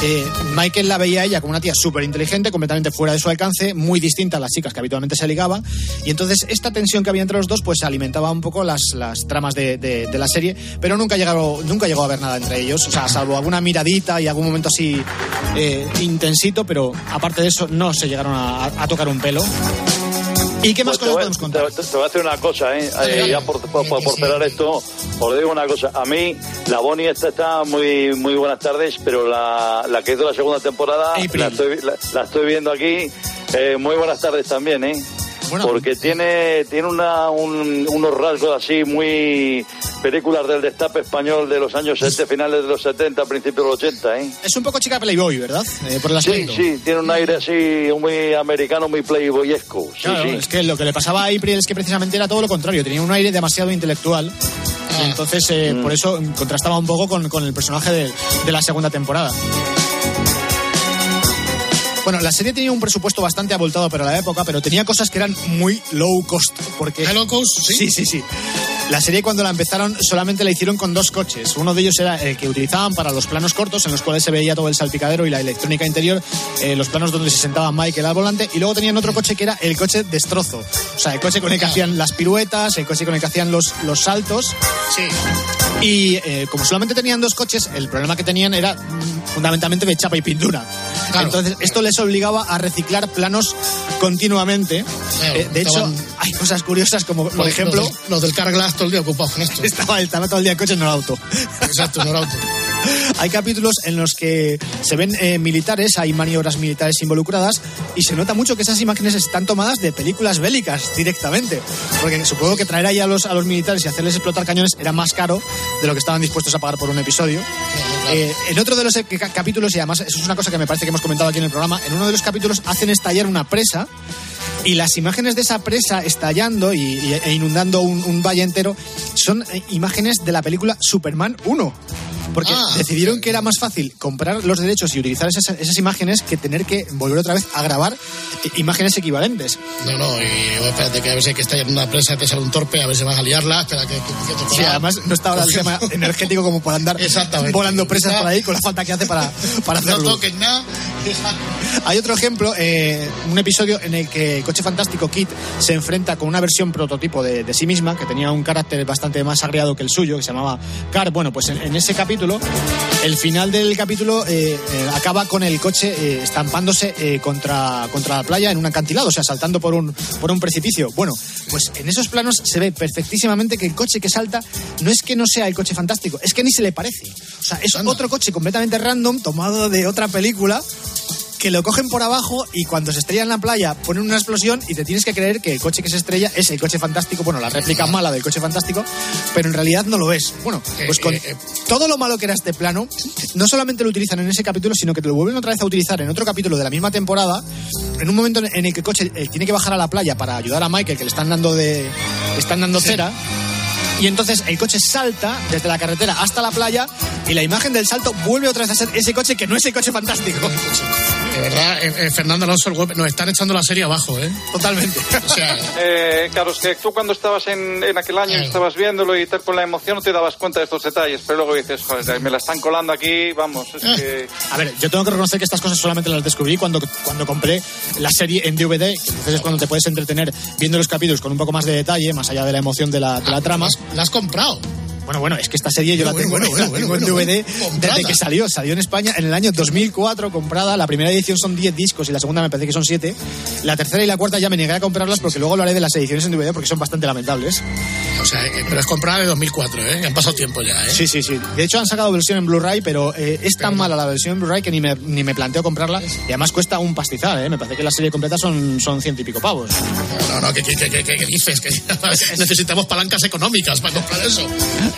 Eh, Michael la veía a ella como una tía súper inteligente, completamente fuera de su alcance, muy distinta a las chicas que habitualmente se ligaban. Y entonces esta tensión que había entre los dos, pues alimentaba un poco las, las tramas de, de- la serie, pero nunca llegó, nunca llegó a haber nada entre ellos. O sea, salvo alguna miradita y algún momento así eh, intensito, pero aparte de eso no se llegaron a, a tocar un pelo. ¿Y qué más Pues cosas te, podemos voy, contar? te- te voy a decir una cosa, ¿eh? Eh, ya por, por, por- por cerrar esto, os digo una cosa. A mí, la Bonnie esta está muy muy buenas tardes, pero la, la que hizo la segunda temporada, la estoy, la, la estoy viendo aquí. Eh, muy buenas tardes también, ¿eh? Porque tiene, tiene una, un- unos rasgos así muy películas del destape español de los años 70, finales de los 70, principios de los 80, ¿eh? Es un poco chica Playboy, ¿verdad? Eh, por el Sí, aspecto. sí, tiene un aire así muy americano, muy playboyesco. Sí, Claro, sí. es que lo que le pasaba a April es que precisamente era todo lo contrario, tenía un aire demasiado intelectual. Y entonces, eh, Mm. por eso contrastaba un poco con, con el personaje de, de la segunda temporada. Bueno, la serie tenía un presupuesto bastante abultado para la época, pero tenía cosas que eran muy low cost. Porque... ¿Low cost? Sí, sí, sí. La serie cuando la empezaron solamente la hicieron con dos coches. Uno de ellos era el que utilizaban para los planos cortos, en los cuales se veía todo el salpicadero y la electrónica interior, eh, los planos donde se sentaba Michael al volante, y luego tenían otro coche que era el coche destrozo. O sea, el coche con el que hacían las piruetas, el coche con el que hacían los, los saltos. Sí. Y eh, como solamente tenían dos coches, el problema que tenían era mm, fundamentalmente de chapa y pintura. Claro. Entonces, esto les obligaba a reciclar planos continuamente. Claro, Eh, de hecho, hay cosas curiosas como, por Los- ejemplo, Los, del- los del Carglass todo el día ocupados con esto. <laughs> estaba, estaba todo el día en coche en el auto. Exacto, no era auto. Hay capítulos en los que se ven eh, militares, hay maniobras militares involucradas y se nota mucho que esas imágenes están tomadas de películas bélicas directamente. Porque supongo que traer ahí a los, a los militares y hacerles explotar cañones era más caro de lo que estaban dispuestos a pagar por un episodio. Eh, en otro de los eh, ca- capítulos, y además eso es una cosa que me parece que hemos comentado aquí en el programa, en uno de los capítulos hacen estallar una presa y las imágenes de esa presa estallando y, y- e inundando un, un valle entero son eh, imágenes de la película Superman 1. Porque Ah, decidieron que era más fácil comprar los derechos y utilizar esas, esas imágenes que tener que volver otra vez a grabar eh, imágenes equivalentes. No, no, y oh, espérate que a si hay que estallar una presa, te sale un torpe, a ver si vas a liarla, espera que... que, que Sí, además no está ahora el <laughs> tema energético como por andar volando presas por ahí con la falta que hace para, para No hacerlo. toques nada. Hay otro ejemplo, eh, un episodio en el que el coche fantástico Kit se enfrenta con una versión prototipo de, sí misma, que tenía un carácter bastante más agriado que el suyo, que se llamaba Car. Bueno, pues en ese capítulo, el final del capítulo eh, eh, acaba con el coche eh, estampándose contra, contra la playa en un acantilado, o sea, saltando por un, por un precipicio. Bueno, pues en esos planos se ve perfectísimamente que el coche que salta no es que no sea el coche fantástico, es que ni se le parece. O sea, es otro coche completamente random, tomado de otra película, que lo cogen por abajo y cuando se estrella en la playa ponen una explosión y te tienes que creer que el coche que se estrella es el coche fantástico, bueno, la réplica mala del coche fantástico, pero en realidad no lo es. Bueno, pues con todo lo malo que era este plano, no solamente lo utilizan en ese capítulo, sino que te lo vuelven otra vez a utilizar en otro capítulo de la misma temporada, en un momento en el que el coche eh, tiene que bajar a la playa para ayudar a Michael, que le están dando de le están dando cera. Y entonces el coche salta desde la carretera hasta la playa y la imagen del salto vuelve otra vez a ser ese coche que no es el coche fantástico. <laughs> De verdad, eh, eh, Fernando Alonso, el web, nos están echando la serie abajo, ¿eh? Totalmente. O sea, <laughs> Eh, claro, es que tú cuando estabas en, en aquel año y estabas viéndolo y tal con la emoción no te dabas cuenta de estos detalles, pero luego dices, joder, me la están colando aquí, vamos, es que... <laughs> A ver, yo tengo que reconocer que estas cosas solamente las descubrí cuando, cuando compré la serie en DVD, que entonces es cuando te puedes entretener viendo los capítulos con un poco más de detalle, más allá de la emoción de la, de la trama. ¿La has comprado? Bueno, bueno, es que esta serie yo la tengo, en DVD desde que salió. Salió en España en el año 2004, comprada. La primera edición son 10 discos y la segunda me parece que son 7. La tercera y la cuarta ya me negué a comprarlas porque luego hablaré de las ediciones en DVD porque son bastante lamentables. O sea, eh, pero es comprada de 2004, ¿eh? Han pasado tiempo ya, ¿eh? Sí, sí, sí. De hecho han sacado versión en Blu-ray, pero eh, es tan mala la versión en Blu-ray que ni me, ni me planteo comprarla. Y además cuesta un pastizal, ¿eh? Me parece que la serie completa son, son ciento y pico pavos. No, no, ¿qué, qué, qué, qué- qué dices? Que <laughs> necesitamos palancas económicas para comprar eso.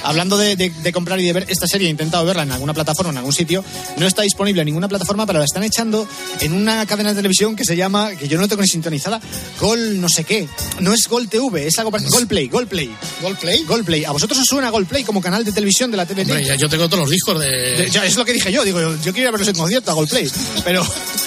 Hablando de, de- de comprar y de ver esta serie, he intentado verla en alguna plataforma, en algún sitio. No está disponible en ninguna plataforma, pero la están echando en una cadena de televisión que se llama, que yo no tengo ni sintonizada, Gol no sé qué. No es Gol TV, es algo Gol Play, Gol Play. ¿Gol Play? Gol Play. ¿A vosotros os suena Gol Play como canal de televisión de la TVT? Hombre, ya yo tengo todos los discos de... De- ya, es lo que dije yo, digo, yo, yo quiero ir a verlos en concierto a Gol Play, pero,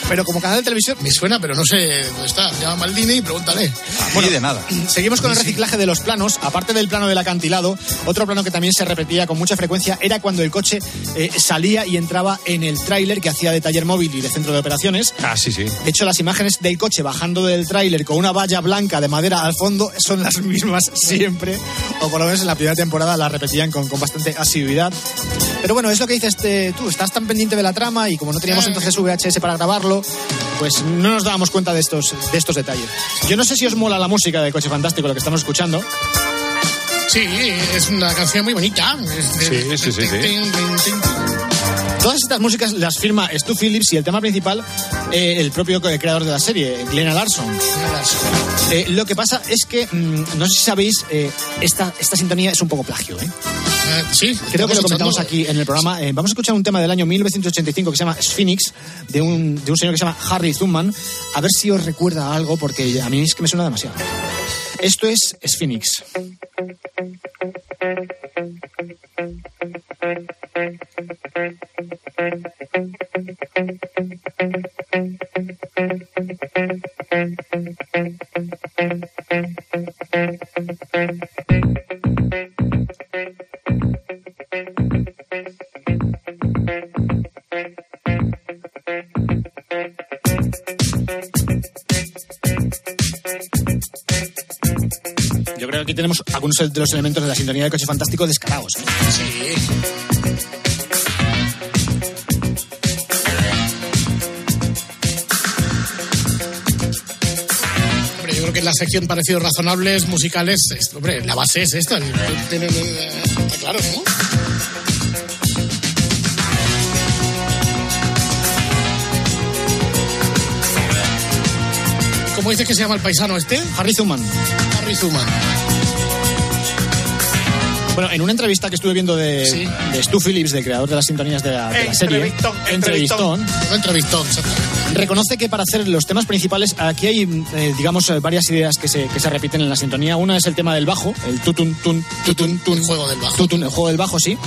pero como canal de televisión... Me suena, pero no sé dónde está. Llama a Maldini y pregúntale. Bueno, de nada. Seguimos con el reciclaje de los planos. Aparte del plano del acantilado, otro plano que también se repetía con mucha frecuencia era cuando el coche eh, salía y entraba en el tráiler que hacía de taller móvil y de centro de operaciones. Ah, sí, sí. De hecho, las imágenes del coche bajando del tráiler con una valla blanca de madera al fondo son las mismas siempre, o por lo menos en la primera temporada las repetían con, con bastante asiduidad. Pero bueno, es lo que dices este, tú, estás tan pendiente de la trama y como no teníamos entonces VHS para grabarlo, pues no nos dábamos cuenta de estos, de estos detalles. Yo no sé si os mola la música de Coche Fantástico, lo que estamos escuchando. Sí, es una canción muy bonita. Sí, sí, sí. Todas estas músicas las firma Stu Phillips y el tema principal eh, el propio creador de la serie, Glenn Larson. Eh, lo que pasa es que, mm, no sé si sabéis, eh, esta, esta sintonía es un poco plagio. ¿eh? Eh, Creo que lo comentamos aquí en el programa. Eh, vamos a escuchar un tema del año 1985 que se llama Sphinx, de un, de un señor que se llama Harry Zuman. A ver si os recuerda algo, porque a mí es que me suena demasiado. Esto es Sphinx. Algunos de los elementos de la sintonía del coche fantástico descarados. ¿eh? Sí. Hombre, yo creo que en la sección parecidos razonables musicales, es- hombre, la base es esta. Está claro, ¿no? ¿Cómo dices que se llama el paisano este? Harry Zuman. Harry Zuman. Bueno, en una entrevista que estuve viendo de, de Stu Phillips, del creador de las sintonías de la, de la serie, Entrevistón, Entrevistón, reconoce que para hacer los temas principales, aquí hay, eh, digamos, eh, varias ideas que se, que se repiten en la sintonía. Una es el tema del bajo, el tutun, tun, tutun, tun. El juego del bajo. Tutun, el juego del bajo, sí.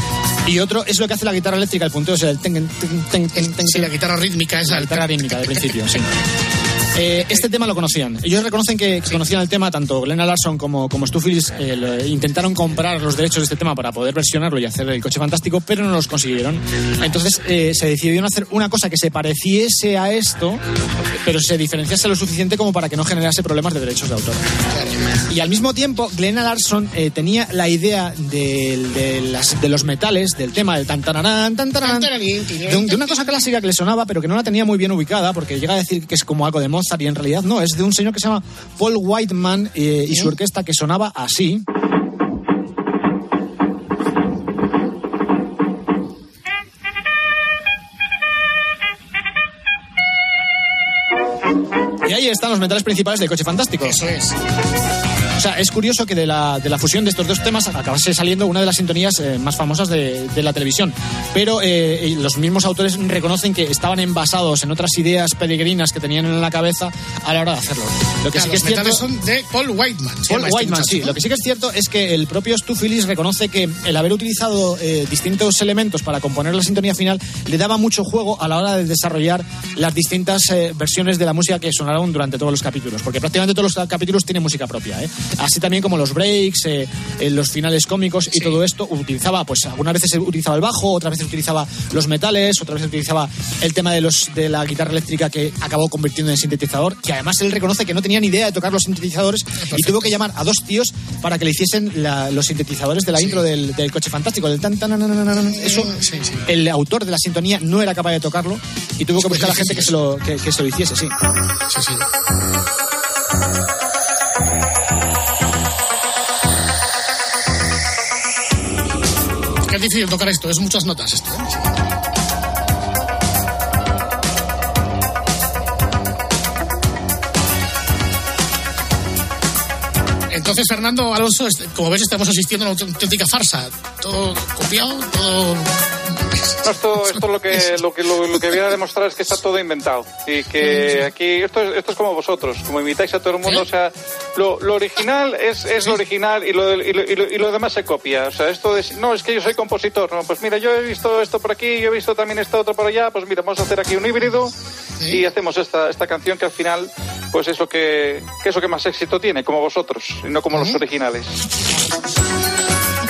Y otro es lo que hace la guitarra eléctrica, el punteo es el ten, ten, ten, ten, Sí, la guitarra rítmica esa. la guitarra rítmica de principio, sí. <laughs> Eh, este tema lo conocían. Ellos reconocen que, conocían el tema, tanto Glenn Larson como, como Stu Phillips eh, lo- intentaron comprar los derechos de este tema para poder versionarlo y hacer el coche fantástico, pero no los consiguieron. Entonces eh, se decidieron hacer una cosa que se pareciese a esto, pero se diferenciase lo suficiente como para que no generase problemas de derechos de autor. Y al mismo tiempo, Glenn Larson eh, tenía la idea del- de, las- de los metales, del tema del tan tararán, tan tararán, de, un- de una cosa clásica que le sonaba, pero que no la tenía muy bien ubicada, porque llega a decir que es como algo de Mozart y en realidad no, es de un señor que se llama Paul Whiteman eh, y su orquesta que sonaba así. Y ahí están los metales principales del coche fantástico. Eso es. O sea, es curioso que de la, de la fusión de estos dos temas acabase saliendo una de las sintonías eh, más famosas de, de la televisión. Pero eh, los mismos autores reconocen que estaban envasados en otras ideas peregrinas que tenían en la cabeza a la hora de hacerlo. Lo que Claro, sí que los es cierto... son de Paul Whiteman. Paul este Whiteman, sí. Lo que sí que es cierto es que el propio Stu Phillips reconoce que el haber utilizado eh, distintos elementos para componer la sintonía final le daba mucho juego a la hora de desarrollar las distintas eh, versiones de la música que sonaron durante todos los capítulos. Porque prácticamente todos los capítulos tienen música propia. ¿eh? Así también como los breaks, eh, los finales cómicos y todo esto utilizaba, pues algunas veces utilizaba el bajo, otras veces utilizaba los metales, otras veces utilizaba el tema de, los, de la guitarra eléctrica que acabó convirtiendo en sintetizador, que además él reconoce que no tenía ni idea de tocar los sintetizadores y tuvo que llamar a dos tíos para que le hiciesen la- los sintetizadores de la intro del, del coche fantástico, del tan tan. Eso, el autor de la sintonía no era capaz de tocarlo y tuvo que buscar a la gente que se lo, que, que se lo hiciese, sí. Sí, sí. Es difícil tocar esto, es muchas notas esto. Entonces, Fernando Alonso, este- como ves, estamos asistiendo a una auténtica farsa. Todo copiado, todo... No, esto, esto lo que lo que lo, lo que viene a demostrar es que está todo inventado y que aquí esto es, esto es como vosotros, como imitáis a todo el mundo, o sea, lo, lo original es, es lo original y lo, y, lo, y, lo, y lo demás se copia, o sea, esto de no es que yo soy compositor, no, pues mira, yo he visto esto por aquí, yo he visto también esto otro por allá, pues mira, vamos a hacer aquí un híbrido y hacemos esta esta canción que al final pues es lo que, que es lo que más éxito tiene, como vosotros, y no como los originales.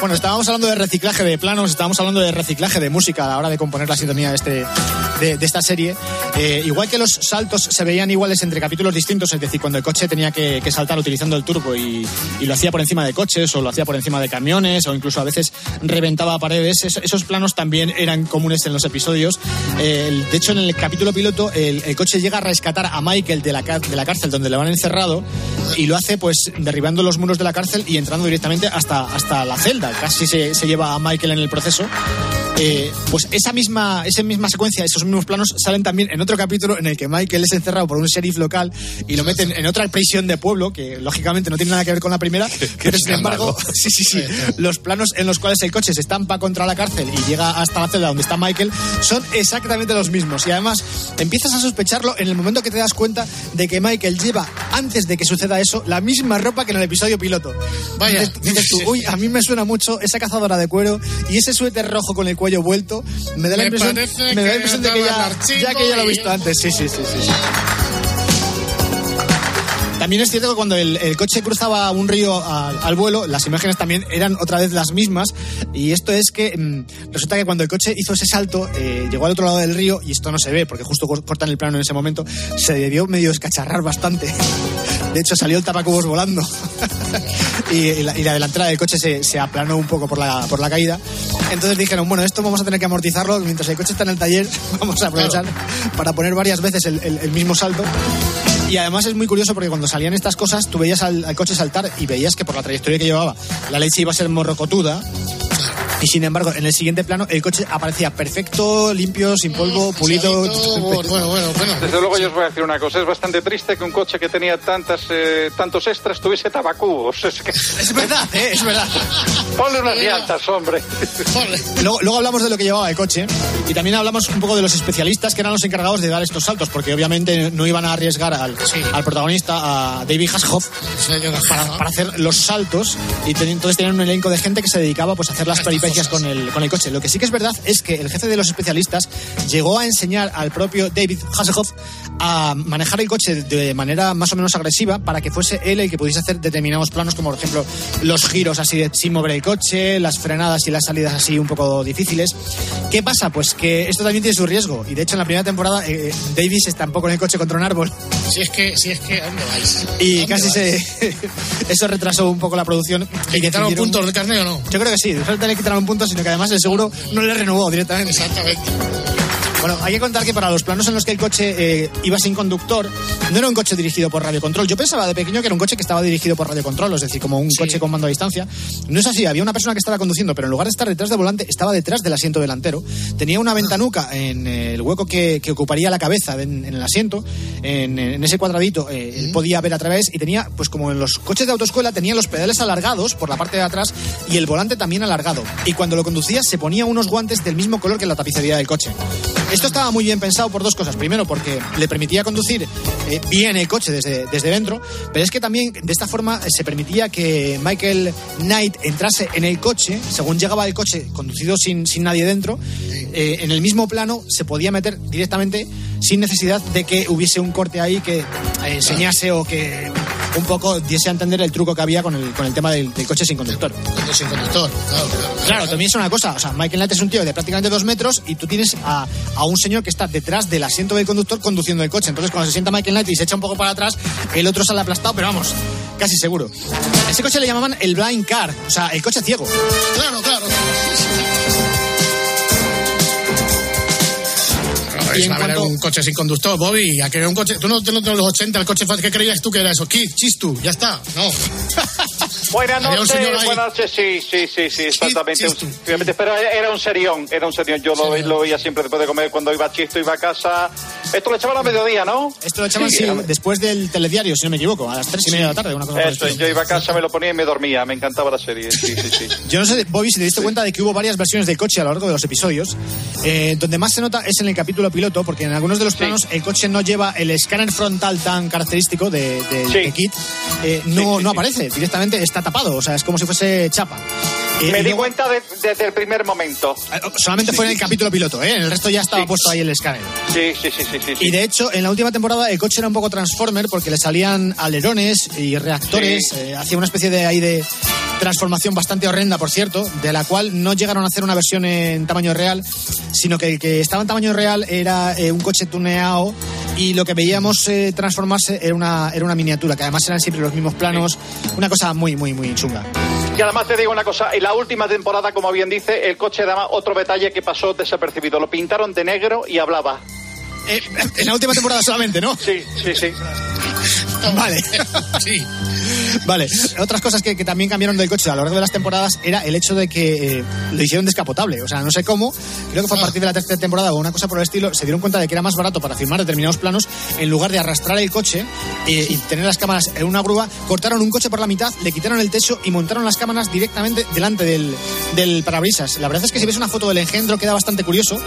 Bueno, estábamos hablando de reciclaje de planos, estábamos hablando de reciclaje de música a la hora de componer la sintonía de, este, de, de esta serie. Eh, igual que los saltos se veían iguales entre capítulos distintos, es decir, cuando el coche tenía que, que saltar utilizando el turbo y, y lo hacía por encima de coches o lo hacía por encima de camiones o incluso a veces reventaba paredes, es- esos planos también eran comunes en los episodios. Eh, de hecho, en el capítulo piloto, el, el coche llega a rescatar a Michael de la, de la cárcel donde le van encerrado y lo hace pues derribando los muros de la cárcel y entrando directamente hasta, hasta la celda. Casi se, se lleva a Michael en el proceso. Eh, pues esa misma, esa misma secuencia, esos mismos planos salen también en otro capítulo en el que Michael es encerrado por un sheriff local y lo meten en otra prisión de pueblo, que lógicamente no tiene nada que ver con la primera, <laughs> pero sin embargo, sí, sí, sí, los planos en los cuales el coche se estampa contra la cárcel y llega hasta la celda donde está Michael son exactamente los mismos. Y además empiezas a sospecharlo en el momento que te das cuenta de que Michael lleva, antes de que suceda eso, la misma ropa que en el episodio piloto. Vaya. Dices, tú, uy, a mí me suena mucho esa cazadora de cuero y ese suéter rojo con el cuello vuelto. Me da la Me impresión, me da la impresión de que ya, ya que ya lo he visto antes. Sí, sí, sí, sí. También es cierto que cuando el, el coche cruzaba un río al, al vuelo, las imágenes también eran otra vez las mismas. Y esto es que mm, resulta que cuando el coche hizo ese salto, eh, llegó al otro lado del río, y esto no se ve porque justo cor- cortan el plano en ese momento, se debió medio escacharrar bastante. <laughs> De hecho, salió el tapacubos volando. <laughs> y, la, y la delantera del coche se, se aplanó un poco por la, por la caída. Entonces dijeron, bueno, esto vamos a tener que amortizarlo mientras el coche está en el taller, <laughs> vamos a aprovechar para poner varias veces el, el- el mismo salto. Y además es muy curioso porque cuando salían estas cosas, tú veías al, coche saltar y veías que por la trayectoria que llevaba, la leche iba a ser morrocotuda. Y sin embargo, en el siguiente plano, el coche aparecía perfecto, limpio, sin polvo, pulido. Bueno, bueno, bueno. Desde luego yo os voy a decir una cosa, es bastante triste que un coche que tenía tantas, eh, tantos extras tuviese tabacubos. Es, que... es verdad, ¿eh? es verdad. Ponle unas llantas, hombre. Luego, luego hablamos de lo que llevaba el coche y también hablamos un poco de los especialistas que eran los encargados de dar estos saltos, porque obviamente no iban a arriesgar al, al protagonista, a David Hasselhoff, para, para hacer los saltos y ten- entonces tenían un elenco de gente que se dedicaba pues, a hacer las peripecias con el, con el coche. Lo que sí que es verdad es que el jefe de los especialistas llegó a enseñar al propio David Hasselhoff a manejar el coche de manera más o menos agresiva para que fuese él el que pudiese hacer determinados planos, como por ejemplo los giros así de, sin mover el coche, las frenadas y las salidas así un poco difíciles. ¿Qué pasa? Pues que esto también tiene su riesgo y de hecho en la primera temporada eh, Davis estampó con el coche contra un árbol Si es que, si es que, ¿a dónde vais? y casi se <laughs> eso retrasó un poco la producción. ¿Le quitaron puntos de carne o no? Yo creo que sí, solo le quitaron un punto, sino que además el seguro no le renovó directamente. Exactamente. Bueno, hay que contar que para los planos en los que el coche eh, iba sin conductor, no era un coche dirigido por radiocontrol. Yo pensaba de pequeño que era un coche que estaba dirigido por radiocontrol, es decir, como un coche con mando a distancia. No es así, había una persona que estaba conduciendo, pero en lugar de estar detrás del volante, estaba detrás del asiento delantero. Tenía una ventanuca en el hueco que, que ocuparía la cabeza en, en el asiento, en, en ese cuadradito, eh, él podía ver a través y tenía, pues como en los coches de autoescuela, tenía los pedales alargados por la parte de atrás y el volante también alargado. Y cuando lo conducía se ponía unos guantes del mismo color que la tapicería del coche. Esto estaba muy bien pensado por dos cosas. Primero, porque le permitía conducir eh, bien el coche desde, desde dentro, pero es que también de esta forma eh, se permitía que Michael Knight entrase en el coche, según llegaba el coche conducido sin, sin nadie dentro, eh, en el mismo plano se podía meter directamente sin necesidad de que hubiese un corte ahí que eh, enseñase o que un poco diese a entender el truco que había con el, con el tema del, del coche sin conductor. Coche sin conductor, claro, claro. Claro, también es una cosa, o sea, Michael Knight es un tío de prácticamente dos metros y tú tienes a, a un señor que está detrás del asiento del conductor conduciendo el coche. Entonces, cuando se sienta Michael Knight y se echa un poco para atrás, el otro sale aplastado, pero vamos, casi seguro. A ese coche le llamaban el blind car, o sea, el coche ciego. Claro, claro. Y en a ver, cuanto- un coche sin conductor, Bobby. A que un coche. Tú no te los 80, el coche. ¿Qué creías tú que era eso? Kid, chistu, ya está. No. <laughs> Buenas noches, buenas noches, sí, sí, sí, sí, exactamente. pero era un serión, era un serión. Yo lo, lo veía siempre después de comer cuando iba a Chisto, iba a casa. Esto lo echaban a mediodía, ¿no? Esto lo echaban Sí, sí, después del telediario, si no me equivoco, a las tres y media de la tarde, una cosa Eso, yo iba a casa, me lo ponía y me dormía. Me encantaba la serie, sí, sí, sí. <laughs> Yo no sé, Bobby, si te diste cuenta de que hubo varias versiones del coche a lo largo de los episodios. Eh, donde más se nota es en el capítulo piloto, porque en algunos de los planos el coche no lleva el escáner frontal tan característico de, de, de Kit. Eh, no, no aparece, directamente está tapado, o sea, es como si fuese chapa. Eh, me di luego- cuenta de- desde el primer momento. Solamente fue en el capítulo piloto, ¿eh? En el resto ya estaba puesto ahí el escáner. Sí, sí, sí, sí, sí. sí. Y de hecho, en la última temporada el coche era un poco transformer porque le salían alerones y reactores. Sí. eh, hacía una especie de ahí de transformación bastante horrenda, por cierto, de la cual no llegaron a hacer una versión en tamaño real, sino que el que estaba en tamaño real era eh, un coche tuneado y lo que veíamos eh, transformarse era una, era una miniatura, que además eran siempre los mismos planos. Una cosa muy, muy, muy chunga. Y además te digo una cosa, en la última temporada, como bien dice, el coche daba otro detalle que pasó desapercibido. Lo pintaron de negro y hablaba. Eh, en la última temporada solamente, ¿no? Sí, sí, sí. Vale. <laughs> Sí. Vale, otras cosas que, que también cambiaron del coche a lo largo de las temporadas era el hecho de que eh, lo hicieron descapotable. O sea, no sé cómo, creo que fue a partir de la tercera temporada o una cosa por el estilo, se dieron cuenta de que era más barato para filmar determinados planos, en lugar de arrastrar el coche eh, y tener las cámaras en una grúa, cortaron un coche por la mitad, le quitaron el techo y montaron las cámaras directamente delante del, del parabrisas. La verdad es que si ves una foto del engendro queda bastante curioso,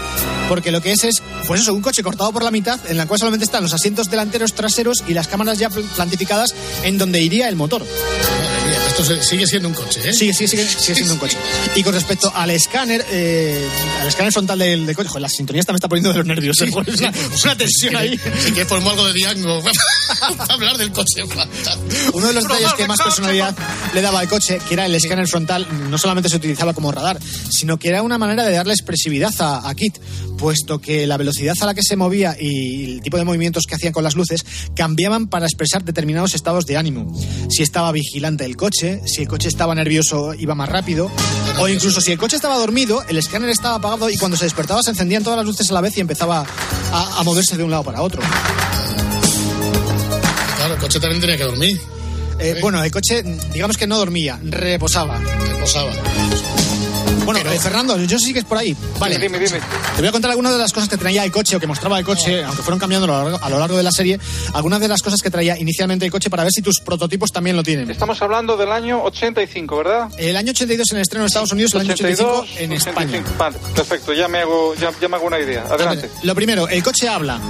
porque lo que es es, pues eso, un coche cortado por la mitad, en la cual solamente están los asientos delanteros, traseros y las cámaras ya pl- plantificadas en donde iría el motor. Esto sigue siendo un coche, ¿eh? Sí, sí, sigue, sigue siendo un coche. Y con respecto al escáner, eh, al escáner frontal del, del coche, joder, la sintonía esta me está poniendo de los nervios. ¿eh? Una tensión ahí. Sí que formó algo de Diango. <laughs> hablar del coche fantástico. Uno de los detalles que más personalidad le daba al coche, que era el escáner frontal, no solamente se utilizaba como radar, sino que era una manera de darle expresividad a, a Kit, puesto que la velocidad a la que se movía y el tipo de movimientos que hacían con las luces cambiaban para expresar determinados estados de ánimo. Si estaba vigilante el coche, si el coche estaba nervioso iba más rápido, o incluso si el coche estaba dormido, el escáner estaba apagado y cuando se despertaba se encendían todas las luces a la vez y empezaba a, a moverse de un lado para otro. Coche también tenía que dormir. Eh, bueno, el coche, digamos que no dormía, reposaba. Reposaba. Bueno, eh, Fernando, yo sí que es por ahí. Vale. Dime, dime. Te voy a contar algunas de las cosas que traía el coche o que mostraba el coche, aunque fueron cambiando a lo, largo, a lo largo de la serie, algunas de las cosas que traía inicialmente el coche para ver si tus prototipos también lo tienen. Estamos hablando del año 85, ¿verdad? El año 82 en el estreno en Estados Unidos, el año 85 en 85. España. Vale, perfecto, ya me hago, ya, ya me hago una idea. Adelante. Lo primero, el coche habla.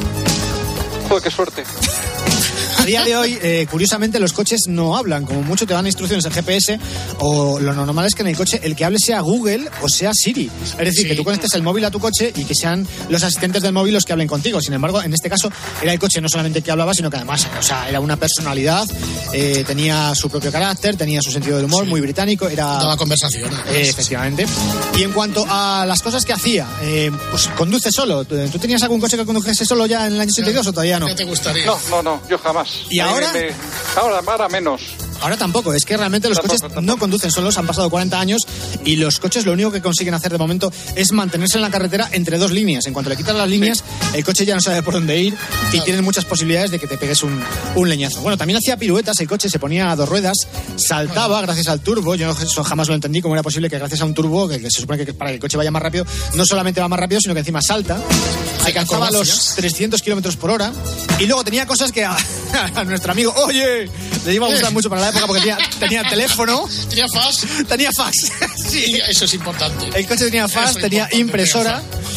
Joder, qué suerte. <laughs> A día de hoy, eh, curiosamente, los coches no hablan. Como mucho te dan instrucciones en GPS o lo normal es que en el coche el que hable sea Google o sea Siri. Es decir, que tú conectes el móvil a tu coche y que sean los asistentes del móvil los que hablen contigo. Sin embargo, en este caso era el coche no solamente que hablaba, sino que además, o sea, era una personalidad, eh, tenía su propio carácter, tenía su sentido del humor muy británico, era... Toda conversación. Eh, efectivamente. Y en cuanto a las cosas que hacía, eh, pues conduce solo. ¿Tú tenías algún coche que condujese solo ya en el año 82 o todavía no? ¿Qué te gustaría? No, no, no, yo jamás. ¿Y ahora? ahora, ahora menos. Ahora tampoco, es que realmente los coches no conducen solos, han pasado 40 años y los coches lo único que consiguen hacer de momento es mantenerse en la carretera entre dos líneas. En cuanto le quitas las líneas, el coche ya no sabe por dónde ir y tienes muchas posibilidades de que te pegues un, un leñazo. Bueno, también hacía piruetas, el coche se ponía a dos ruedas, saltaba gracias al turbo. Yo eso jamás lo entendí, cómo era posible que gracias a un turbo, que, que se supone que para que el coche vaya más rápido, no solamente va más rápido, sino que encima salta. Alcanzaba los acrobacias. 300 kilómetros por hora y luego tenía cosas que a, <laughs> a nuestro amigo, oye, le iba a gustar mucho para la época porque tenía, tenía teléfono, <laughs> Tenía fax. tenía fax. <laughs> Sí, eso es importante. El coche tenía fax, Eso tenía impresora, tenía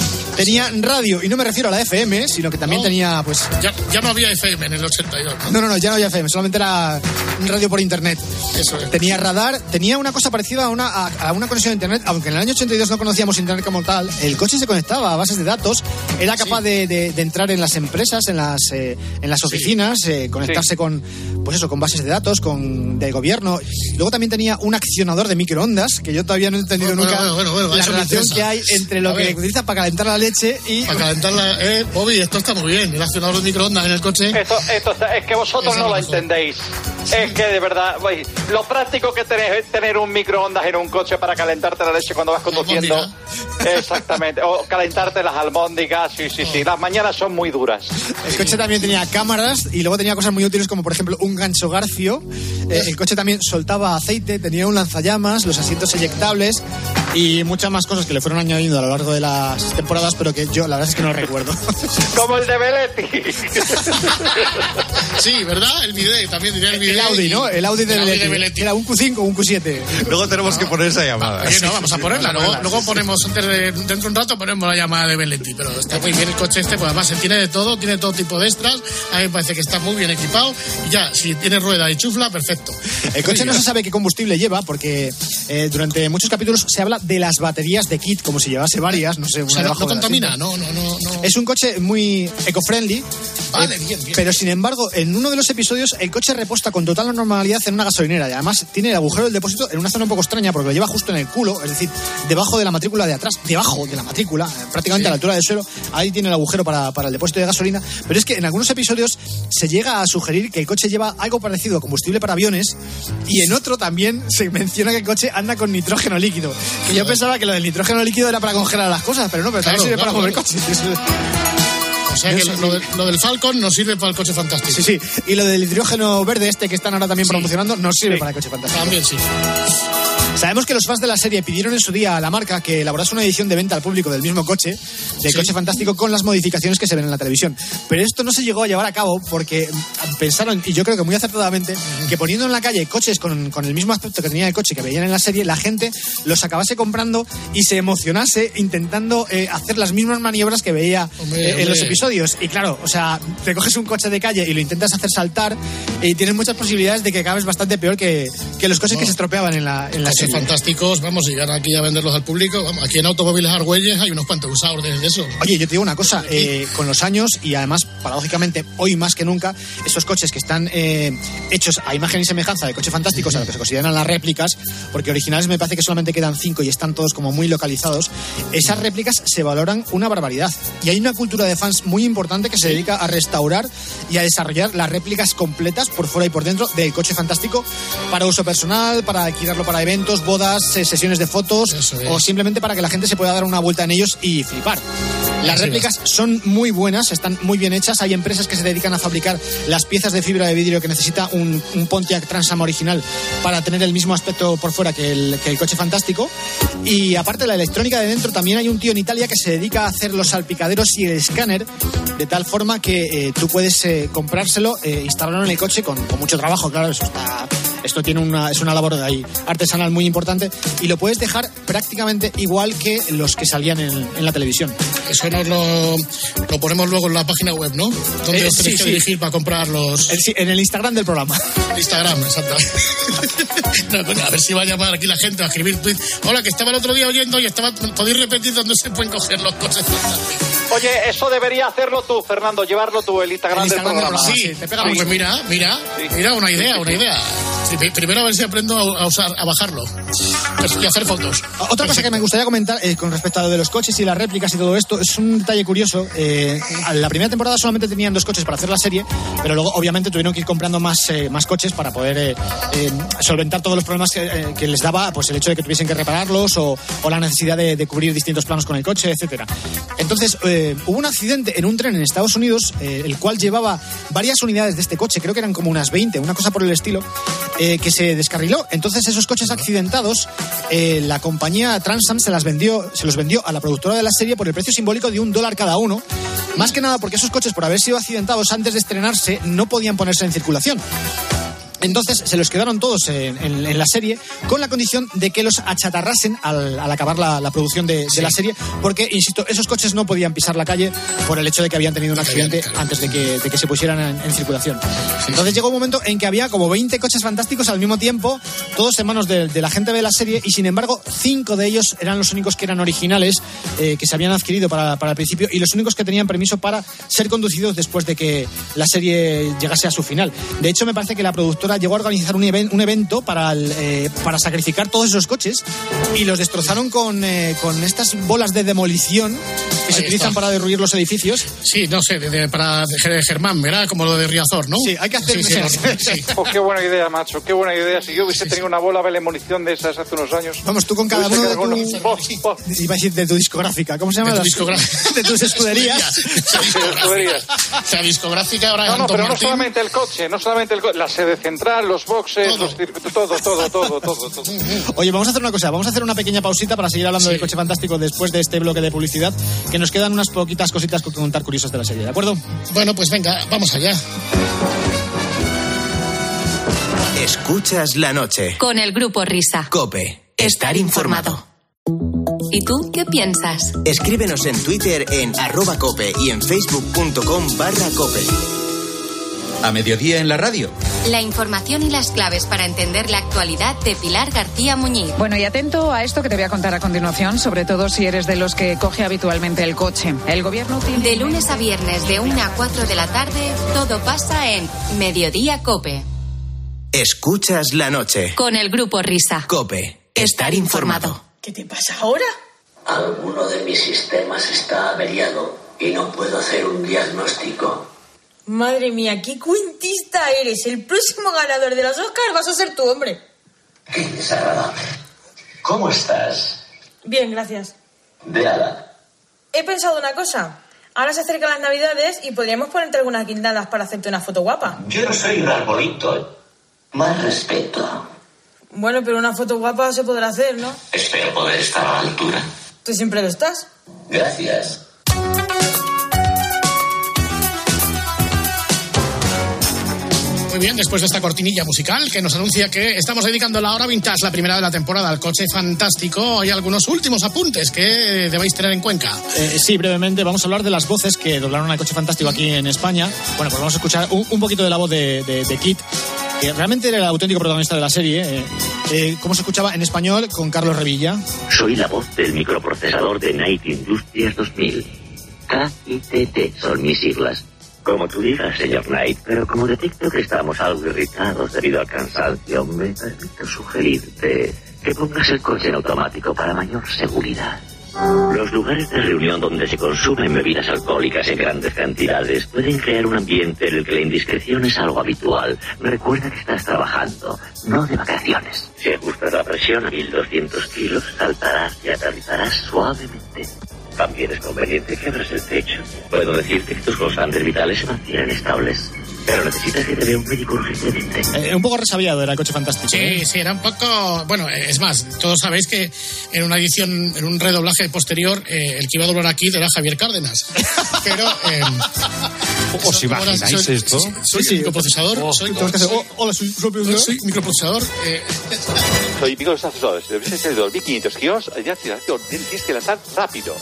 radio y no me refiero a la FM, sino que también No. tenía, pues, Ya, ya no había FM en el 82. ¿no? no, no, no, ya no había FM, solamente era radio por internet. Eso es. Tenía radar, tenía una cosa parecida a una, a, a una conexión a internet, aunque en el año 82 no conocíamos internet como tal, el coche se conectaba a bases de datos, era capaz de, de- de entrar en las empresas, en las, eh, en las oficinas, eh, conectarse con, pues eso, con bases de datos, con del gobierno. Luego también tenía un accionador de microondas, que yo todavía no he entendido Bueno, nunca bueno, bueno, la relación que hay entre lo A que ver. utiliza para calentar la leche y... Para calentarla, eh, Bobby, esto está muy bien. El accionador de microondas en el coche. Esto, esto está- es que vosotros Eso no lo mejor. entendéis. Es que de verdad, lo práctico que tenés es tener un microondas en un coche para calentarte la leche cuando vas conduciendo. Exactamente. O calentarte las albóndigas, sí, sí, sí. Las mañanas son muy duras. El coche también tenía cámaras y luego tenía cosas muy útiles como por ejemplo un gancho garfio. Eh, el coche también soltaba aceite, tenía un lanzallamas, los asientos eyectables y muchas más cosas que le fueron añadiendo a lo largo de las temporadas, pero que yo la verdad es que no recuerdo. <laughs> Como el de Beletti. <laughs> Sí, ¿verdad? El video, también diría el video. El Audi, ¿no? El Audi de El Audi Beletti. de Beletti. Era un Q5 o un Q7. Luego tenemos que poner esa llamada. Oye, no, vamos a <laughs> ponerla. Luego, ponemos, antes de, dentro de un rato, ponemos la llamada de Belletti. Pero está muy bien el coche este, pues además se tiene de todo, tiene todo tipo de extras. A mí me parece que está muy bien equipado. Y ya, si tiene rueda y chufla, perfecto. El coche no se sabe qué combustible lleva porque eh, durante muchos capítulos se habla de las baterías de kit como si llevase varias, no sé, una O sea, no no, no, no. no. Es un coche muy eco-friendly. Vale, eh, bien, bien. Pero sin embargo, en uno de los episodios el coche reposta con total normalidad en una gasolinera y además tiene el agujero del depósito en una zona un poco extraña porque lo lleva justo en el culo, es decir, debajo de la matrícula de atrás, debajo de la matrícula, eh, prácticamente a la altura del suelo, ahí tiene el agujero para, para el depósito de gasolina. Pero es que en algunos episodios se llega a sugerir que el coche lleva algo parecido a combustible para aviones y en otro también se menciona que el coche anda con nitrógeno líquido. Que yo pensaba que lo del nitrógeno líquido era para congelar las cosas, pero no, pero Claro, sirve para mover claro. coches. O sea que lo, lo de- lo del Falcon nos sirve para el coche fantástico. Sí, sí. Y lo del hidrógeno verde este que están ahora también promocionando nos sirve para el coche fantástico. También sí. Sabemos que los fans de la serie pidieron en su día a la marca que elaborase una edición de venta al público del mismo coche, del Sí. coche fantástico, con las modificaciones que se ven en la televisión. Pero esto no se llegó a llevar a cabo porque mm, pensaron, y yo creo que muy acertadamente, que poniendo en la calle coches con, con el mismo aspecto que tenía el coche que veían en la serie, la gente los acabase comprando y se emocionase intentando eh, hacer las mismas maniobras que veía Hombre, eh, en los episodios. Y claro, o sea, te coges un coche de calle y lo intentas hacer saltar y tienes muchas posibilidades de que acabes bastante peor que, que los coches que se estropeaban en la, en la Coches coches fantásticos, vamos, y llegar aquí a venderlos al público. Vamos, aquí en Automóviles Argüelles hay unos cuantos usados de, de eso. Oye, yo te digo una cosa, eh, con los años y además, paradójicamente, hoy más que nunca, esos coches que están eh, hechos a imagen y semejanza de coches fantásticos, a lo que se consideran las réplicas, porque originales me parece que solamente quedan cinco y están todos como muy localizados, esas réplicas se valoran una barbaridad. Y hay una cultura de fans muy importante que se dedica a restaurar y a desarrollar las réplicas completas por fuera y por dentro del coche fantástico para uso personal, para alquilarlo para eventos, bodas, sesiones de fotos o simplemente para que la gente se pueda dar una vuelta en ellos y flipar. Las Así réplicas son muy buenas, están muy bien hechas. Hay empresas que se dedican a fabricar las piezas de fibra de vidrio que necesita un, un Pontiac Transam original para tener el mismo aspecto por fuera que el, que el coche fantástico. Y aparte de la electrónica de dentro, también hay un tío en Italia que se dedica a hacer los salpicaderos y el escáner de tal forma que eh, tú puedes eh, comprárselo, eh, instalarlo en el coche con, con mucho trabajo, claro, eso está esto tiene una, es una labor de ahí artesanal muy importante y lo puedes dejar prácticamente igual que los que salían en, en la televisión. Eso nos lo, lo ponemos luego en la página web, ¿no? Donde Eh, os tenéis sí, que sí. dirigir para comprar los... En, el Instagram del programa. Instagram, exacto. <laughs> No, a ver si va a llamar aquí la gente a escribir tweet. Hola, que estaba el otro día oyendo y estaba. ¿Podéis repetir dónde se pueden coger los fantásticos? Oye, eso debería hacerlo tú, Fernando, llevarlo tú, el Instagram, del programa. Sí, pues mira, mira, mira, una idea, una idea. Sí, pri- Primero a ver si aprendo a usar, a bajarlo y a hacer fotos. Otra cosa que me gustaría comentar eh, con respecto a lo de los coches y las réplicas y todo esto es un detalle curioso. Eh, la primera temporada solamente tenían dos coches para hacer la serie, pero luego obviamente tuvieron que ir comprando más, eh, más coches para poder eh, eh, solventar todos los problemas que, eh, que les daba pues el hecho de que tuviesen que repararlos o, o la necesidad de, de cubrir distintos planos con el coche, etcétera. Entonces eh, hubo un accidente en un tren en Estados Unidos, eh, el cual llevaba varias unidades de este coche, creo que eran como unas 20, una cosa por el estilo, eh, que se descarriló. Entonces esos coches accidentados, la compañía Transam se las vendió, se los vendió a la productora de la serie por el precio simbólico de un dólar cada uno. Más que nada porque esos coches, por haber sido accidentados antes de estrenarse, no podían ponerse en circulación. Entonces se los quedaron todos en, en- en la serie con la condición de que los achatarrasen al, al acabar la, la producción de, de la serie, porque, insisto, esos coches no podían pisar la calle por el hecho de que habían tenido un accidente antes de que, de que se pusieran en, en circulación. Entonces llegó un momento en que había como 20 coches fantásticos al mismo tiempo, todos en manos de, de la gente de la serie, y sin embargo, cinco de ellos eran los únicos que eran originales, eh, que se habían adquirido para, para el principio, y los únicos que tenían permiso para ser conducidos después de que la serie llegase a su final. De hecho, me parece que la productora llegó a organizar un, even- un evento para, el, eh, para sacrificar todos esos coches y los destrozaron con, eh, con estas bolas de demolición que se Ahí utilizan está. para derruir los edificios. Sí, no sé, de- de- para de Germán, ¿verdad? Como lo de Riazor, ¿no? Sí, hay que hacer- Sí, sí, sí. <laughs> Oh, qué buena idea, macho, qué buena idea. Si yo hubiese tenido una bola de munición de esas hace unos años. Vamos, tú con cada uno de tu- Oh, Iba a decir de tu discográfica, ¿cómo se llama? De tu discográfica. De tus escuderías. <laughs> Discográfica. Esa discográfica ahora No, no, pero no solamente el coche, no solamente el coche, la sede central, los boxes, los circuitos, todo, todo, todo, todo, todo. Oye, vamos a hacer una cosa, vamos a hacer una pequeña pausita para seguir hablando del coche fantástico después de este bloque de publicidad, que nos quedan unas poquitas cositas que contar curiosas de la serie, ¿de acuerdo? Bueno, pues venga, vamos allá. Escuchas la noche. Con el grupo Risa. Cope. Estar informado. ¿Y tú qué piensas? Escríbenos en Twitter en arroba cope y en facebook.com barra cope. A mediodía en la radio. La información y las claves para entender la actualidad de Pilar García Muñiz. Bueno, y atento a esto que te voy a contar a continuación, sobre todo si eres de los que coge habitualmente el coche. El gobierno tiene... De lunes a viernes de 1 a 4 de la tarde, todo pasa en Mediodía Cope. Escuchas la noche. Con el grupo Risa. Cope. Estar informado. ¿Qué te pasa ahora? Alguno de mis sistemas está averiado y no puedo hacer un diagnóstico. Madre mía, qué cuentista eres. El próximo ganador de los Oscars vas a ser tu hombre. Qué desagradable. ¿Cómo estás? Bien, gracias. De nada. He pensado una cosa. Ahora se acercan las navidades y podríamos ponerte algunas guindadas para hacerte una foto guapa. Yo no soy un arbolito. Más respeto. Bueno, pero una foto guapa se podrá hacer, ¿no? Espero poder estar a la altura. Tú siempre lo estás. Gracias. Muy bien, después de esta cortinilla musical que nos anuncia que estamos dedicando la hora vintage, la primera de la temporada, al coche fantástico, hay algunos últimos apuntes que debéis tener en Cuenca. Eh, sí, brevemente, vamos a hablar de las voces que doblaron al coche fantástico aquí en España. Bueno, pues vamos a escuchar un, un poquito de la voz de, de, de Kit. que realmente era el auténtico protagonista de la serie, eh, eh, como se escuchaba en español con Carlos Revilla. Soy la voz del microprocesador de Night Industries 2000. K y TT son mis siglas. Como tú digas, señor Knight, pero como detecto que estamos algo irritados debido al cansancio, me permito sugerirte que pongas el coche en automático para mayor seguridad. Los lugares de reunión donde se consumen bebidas alcohólicas en grandes cantidades pueden crear un ambiente en el que la indiscreción es algo habitual. Recuerda que estás trabajando, no de vacaciones. Si ajustas la presión a 1200 kilos, saltarás y aterrizarás suavemente. También es conveniente que abras el techo. Puedo decirte que tus constantes vitales se mantienen estables. Pero necesitas que te vea un médico urgentemente. Eh, un poco resabiado era el coche fantástico. Sí, ¿eh? sí, era un poco. Bueno, eh, es más, todos sabéis que en una edición, en un redoblaje posterior, eh, el que iba a doblar aquí era Javier Cárdenas. <laughs> Pero. Eh, ¿Os imagináis soy, esto? Soy, soy Sí, sí. microprocesador. Oh, soy, hacer, soy- oh, hola, soy, soy- <laughs> soy microprocesador. eh, Soy microprocesador. Debes ser de 2500 kilos. Ya tienes que lanzar rápido.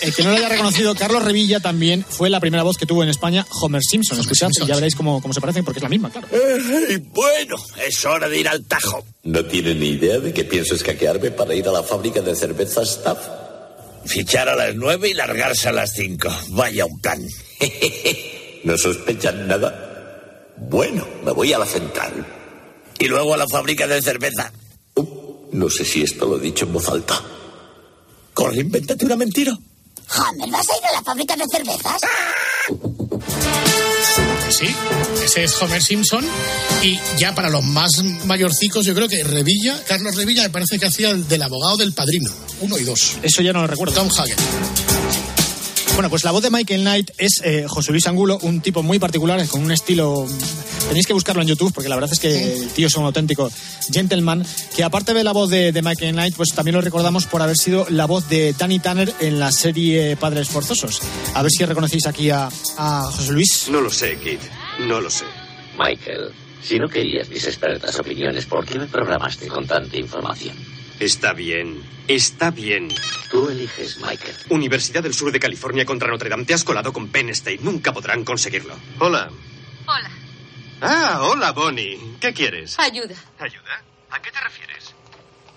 El que no lo haya reconocido, Carlos Revilla también fue la primera voz que tuvo en España Homer Simpson. Escuchad, y ya veréis cómo, cómo se parecen, porque es la misma, claro. Y bueno, es hora de ir al tajo. ¿No tiene ni idea de que pienso escaquearme para ir a la fábrica de cerveza Staff? Fichar a las nueve y largarse a las cinco. Vaya un plan. <laughs> ¿No sospechan nada? Bueno, me voy a la central. Y luego a la fábrica de cerveza. No sé si esto lo he dicho en voz alta. Corre, invéntate una mentira. Homer, ¿vas a ir a la fábrica de cervezas? Sí, ese es Homer Simpson. Y ya para los más mayorcicos, yo creo que Revilla, Carlos Revilla, me parece que hacía el del abogado del padrino. Uno y dos. Eso ya no lo recuerdo. Tom Hagen. Bueno, pues la voz de Michael Knight es eh, José Luis Angulo, un tipo muy particular, con un estilo... Tenéis que buscarlo en YouTube, porque la verdad es que el tío es un auténtico gentleman, que aparte de la voz de, de Michael Knight, pues también lo recordamos por haber sido la voz de Danny Tanner en la serie Padres Forzosos. A ver si reconocéis aquí a, a José Luis. No lo sé, Kid. No lo sé. Michael, si no querías mis expertas opiniones, ¿por qué me programaste con tanta información? Está bien, está bien. Tú eliges, Michael. Universidad del Sur de California contra Notre Dame. Te has colado con Penn State. Nunca podrán conseguirlo. Hola. Hola. Ah, hola, Bonnie. ¿Qué quieres? Ayuda. ¿Ayuda? ¿A qué te refieres?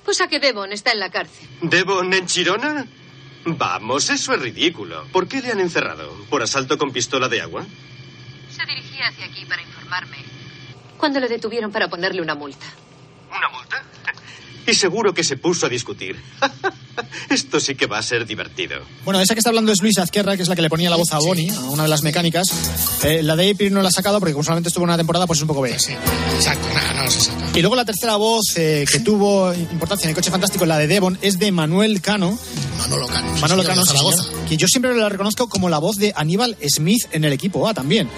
Pues a que Devon está en la cárcel. ¿Devon en Chirona? Vamos, eso es ridículo. ¿Por qué le han encerrado? ¿Por asalto con pistola de agua? Se dirigía hacia aquí para informarme. Cuando le detuvieron para ponerle una multa. ¿Una multa? Y seguro que se puso a discutir. <laughs> Esto sí que va a ser divertido. Bueno, esa que está hablando es Luisa Azquerra, que es la que le ponía la voz a Bonnie, a una de las mecánicas. Eh, la de April no la ha sacado porque como solamente estuvo una temporada, pues es un poco B. Exacto, no, no se saca. Y luego la tercera voz eh, que tuvo importancia en el coche fantástico, la de Devon, es de Manuel Cano. Manolo Cano. Manolo Cano, Zaragoza. yo siempre la reconozco como la voz de Aníbal Smith en el equipo A también.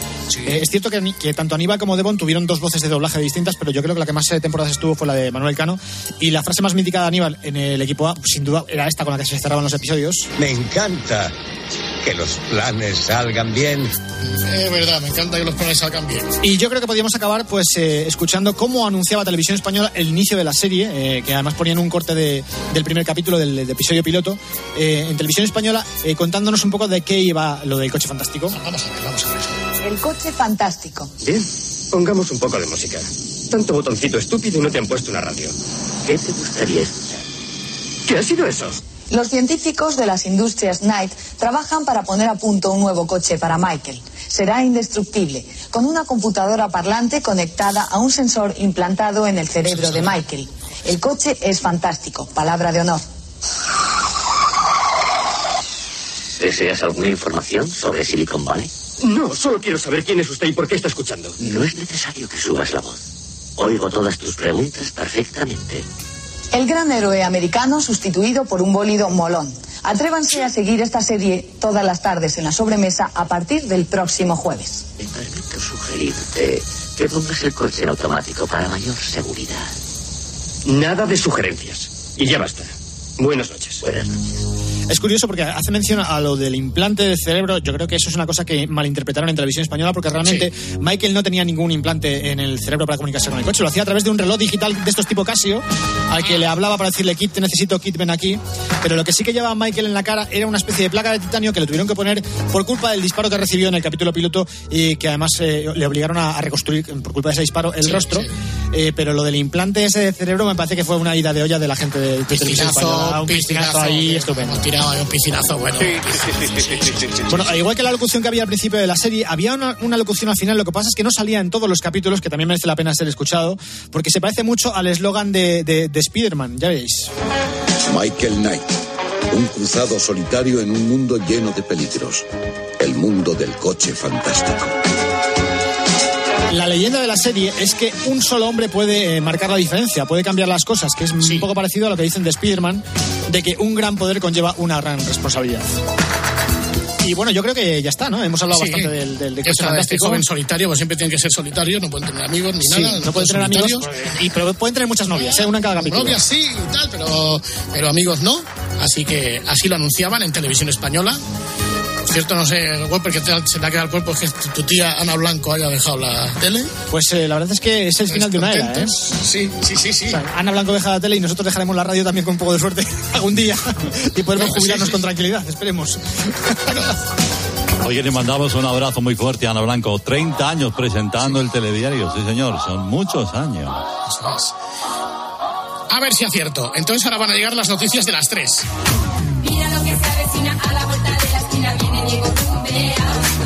Eh, es cierto que, que tanto Aníbal como Devon tuvieron dos voces de doblaje distintas, pero yo creo que la que más eh, temporadas estuvo fue la de Manuel Cano. Y la frase más mítica de Aníbal en el equipo A, pues, sin duda, era esta con la que se cerraban los episodios. Me encanta que los planes salgan bien. Es verdad, me encanta que los planes salgan bien. Y yo creo que podríamos acabar pues eh, escuchando cómo anunciaba Televisión Española el inicio de la serie, eh, que además ponían un corte de- del primer capítulo del, del episodio piloto, eh, en Televisión Española, eh, contándonos un poco de qué iba lo del coche fantástico. Vamos a ver, vamos a ver. El coche fantástico. Bien, pongamos un poco de música. Tanto botoncito estúpido y no te han puesto una radio. ¿Qué te gustaría escuchar? ¿Qué ha sido eso? Los científicos de las industrias Knight trabajan para poner a punto un nuevo coche para Michael. Será indestructible, con una computadora parlante conectada a un sensor implantado en el cerebro de Michael. El coche es fantástico, palabra de honor. ¿Deseas alguna información sobre Silicon Valley? No, solo quiero saber quién es usted y por qué está escuchando. No es necesario que subas la voz. Oigo todas tus preguntas perfectamente. El gran héroe americano sustituido por un bólido molón. Atrévanse a seguir esta serie todas las tardes en la sobremesa a partir del próximo jueves. Me permito sugerirte que pongas el coche en automático para mayor seguridad. Nada de sugerencias. Y ya basta. Buenas noches. Buenas noches. Es curioso porque hace mención a lo del implante del cerebro. Yo creo que eso es una cosa que malinterpretaron en televisión española porque realmente Michael no tenía ningún implante en el cerebro para comunicarse con el coche. Lo hacía a través de un reloj digital de estos tipo Casio al que le hablaba para decirle, Kit, te necesito, Kit, ven aquí. Pero lo que sí que llevaba Michael en la cara era una especie de placa de titanio que le tuvieron que poner por culpa del disparo que recibió en el capítulo piloto y que además eh, le obligaron a, reconstruir por culpa de ese disparo el rostro. Eh, pero lo del implante ese de cerebro me parece que fue una ida de olla de la gente de, de. Un piscinazo, ahí estupendo. Tirado un piscinazo bueno. Bueno, igual que la locución que había al principio de la serie, había una, una locución al final, lo que pasa es que no salía en todos los capítulos, que también merece la pena ser escuchado, porque se parece mucho al eslogan de, de, de Spider-Man, ya veis. Michael Knight, un cruzado solitario en un mundo lleno de peligros. El mundo del coche fantástico. La leyenda de la serie es que un solo hombre puede eh, marcar la diferencia, puede cambiar las cosas, que es un poco parecido a lo que dicen de Spider-Man, de que un gran poder conlleva una gran responsabilidad. Y bueno, yo creo que ya está, ¿no? Hemos hablado Sí. bastante del, del de Este coche fantástico. joven solitario, pues siempre tiene que ser solitario, no pueden tener amigos ni Sí, nada. no pueden tener amigos, y, pero pueden tener muchas novias, ¿eh? una en cada capítulo. Novias sí y tal, pero, pero amigos no. Así que así lo anunciaban en televisión española. Cierto, no sé, Walper, que te- se te ha quedado el cuerpo, es que tu tía Ana Blanco haya dejado la tele. Pues eh, la verdad es que es el final de una era, ¿eh? Sí, sí, sí, sí. O sea, Ana Blanco deja la tele y nosotros dejaremos la radio también con un poco de suerte <laughs> algún día y podremos jubilarnos sí. con tranquilidad, esperemos. Oye, le mandamos un abrazo muy fuerte a Ana Blanco. 30 años presentando el telediario, sí señor, son muchos años. A ver si acierto. Entonces ahora van a llegar las noticias de las tres. Mira lo que se avecina a la vuelta de la esquina.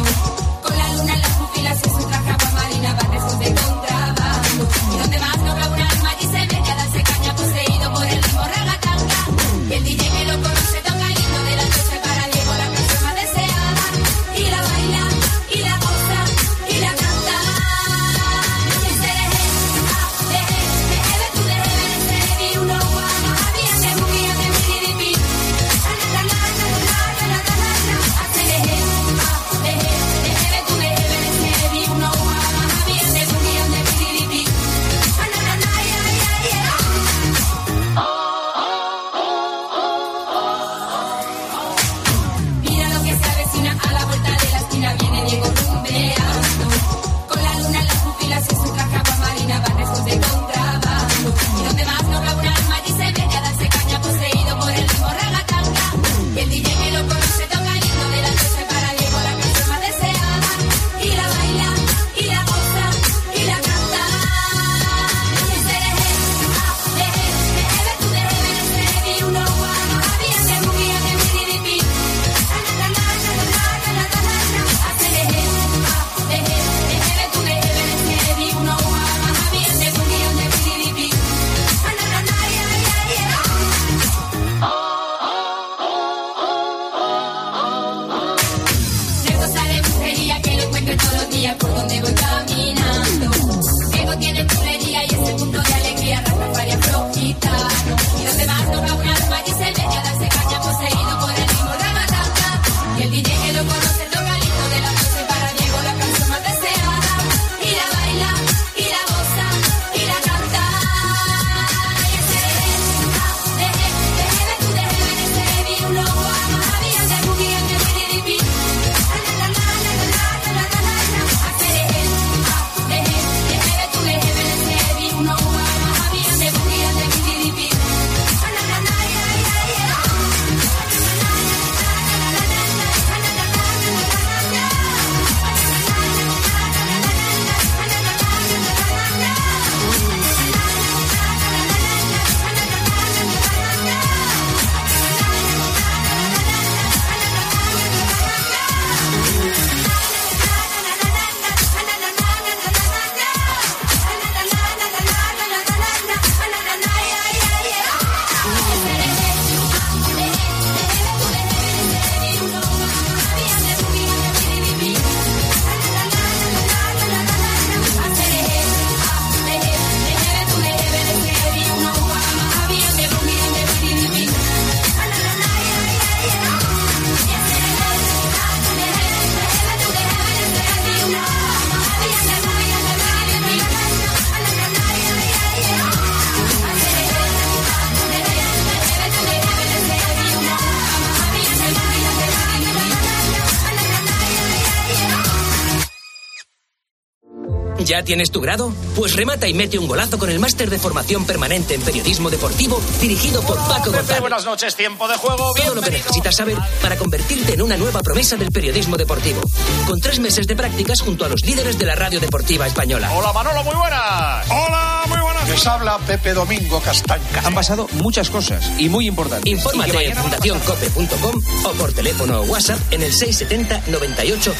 ¿Ya tienes tu grado? Pues remata y mete un golazo con el máster de formación permanente en periodismo deportivo dirigido por Paco Pepe, González. buenas noches, tiempo de juego. Todo lo que necesitas saber para convertirte en una nueva promesa del periodismo deportivo. Con tres meses de prácticas junto a los líderes de la radio deportiva española. Hola Manolo, muy buenas. Hola, muy buenas. Les habla Pepe Domingo Castaña. Han pasado muchas cosas y muy importantes. Infórmate en fundacioncope.com o por teléfono o WhatsApp en el 670 98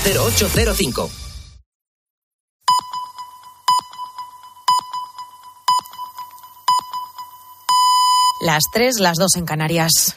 Las 3, las 2 en Canarias.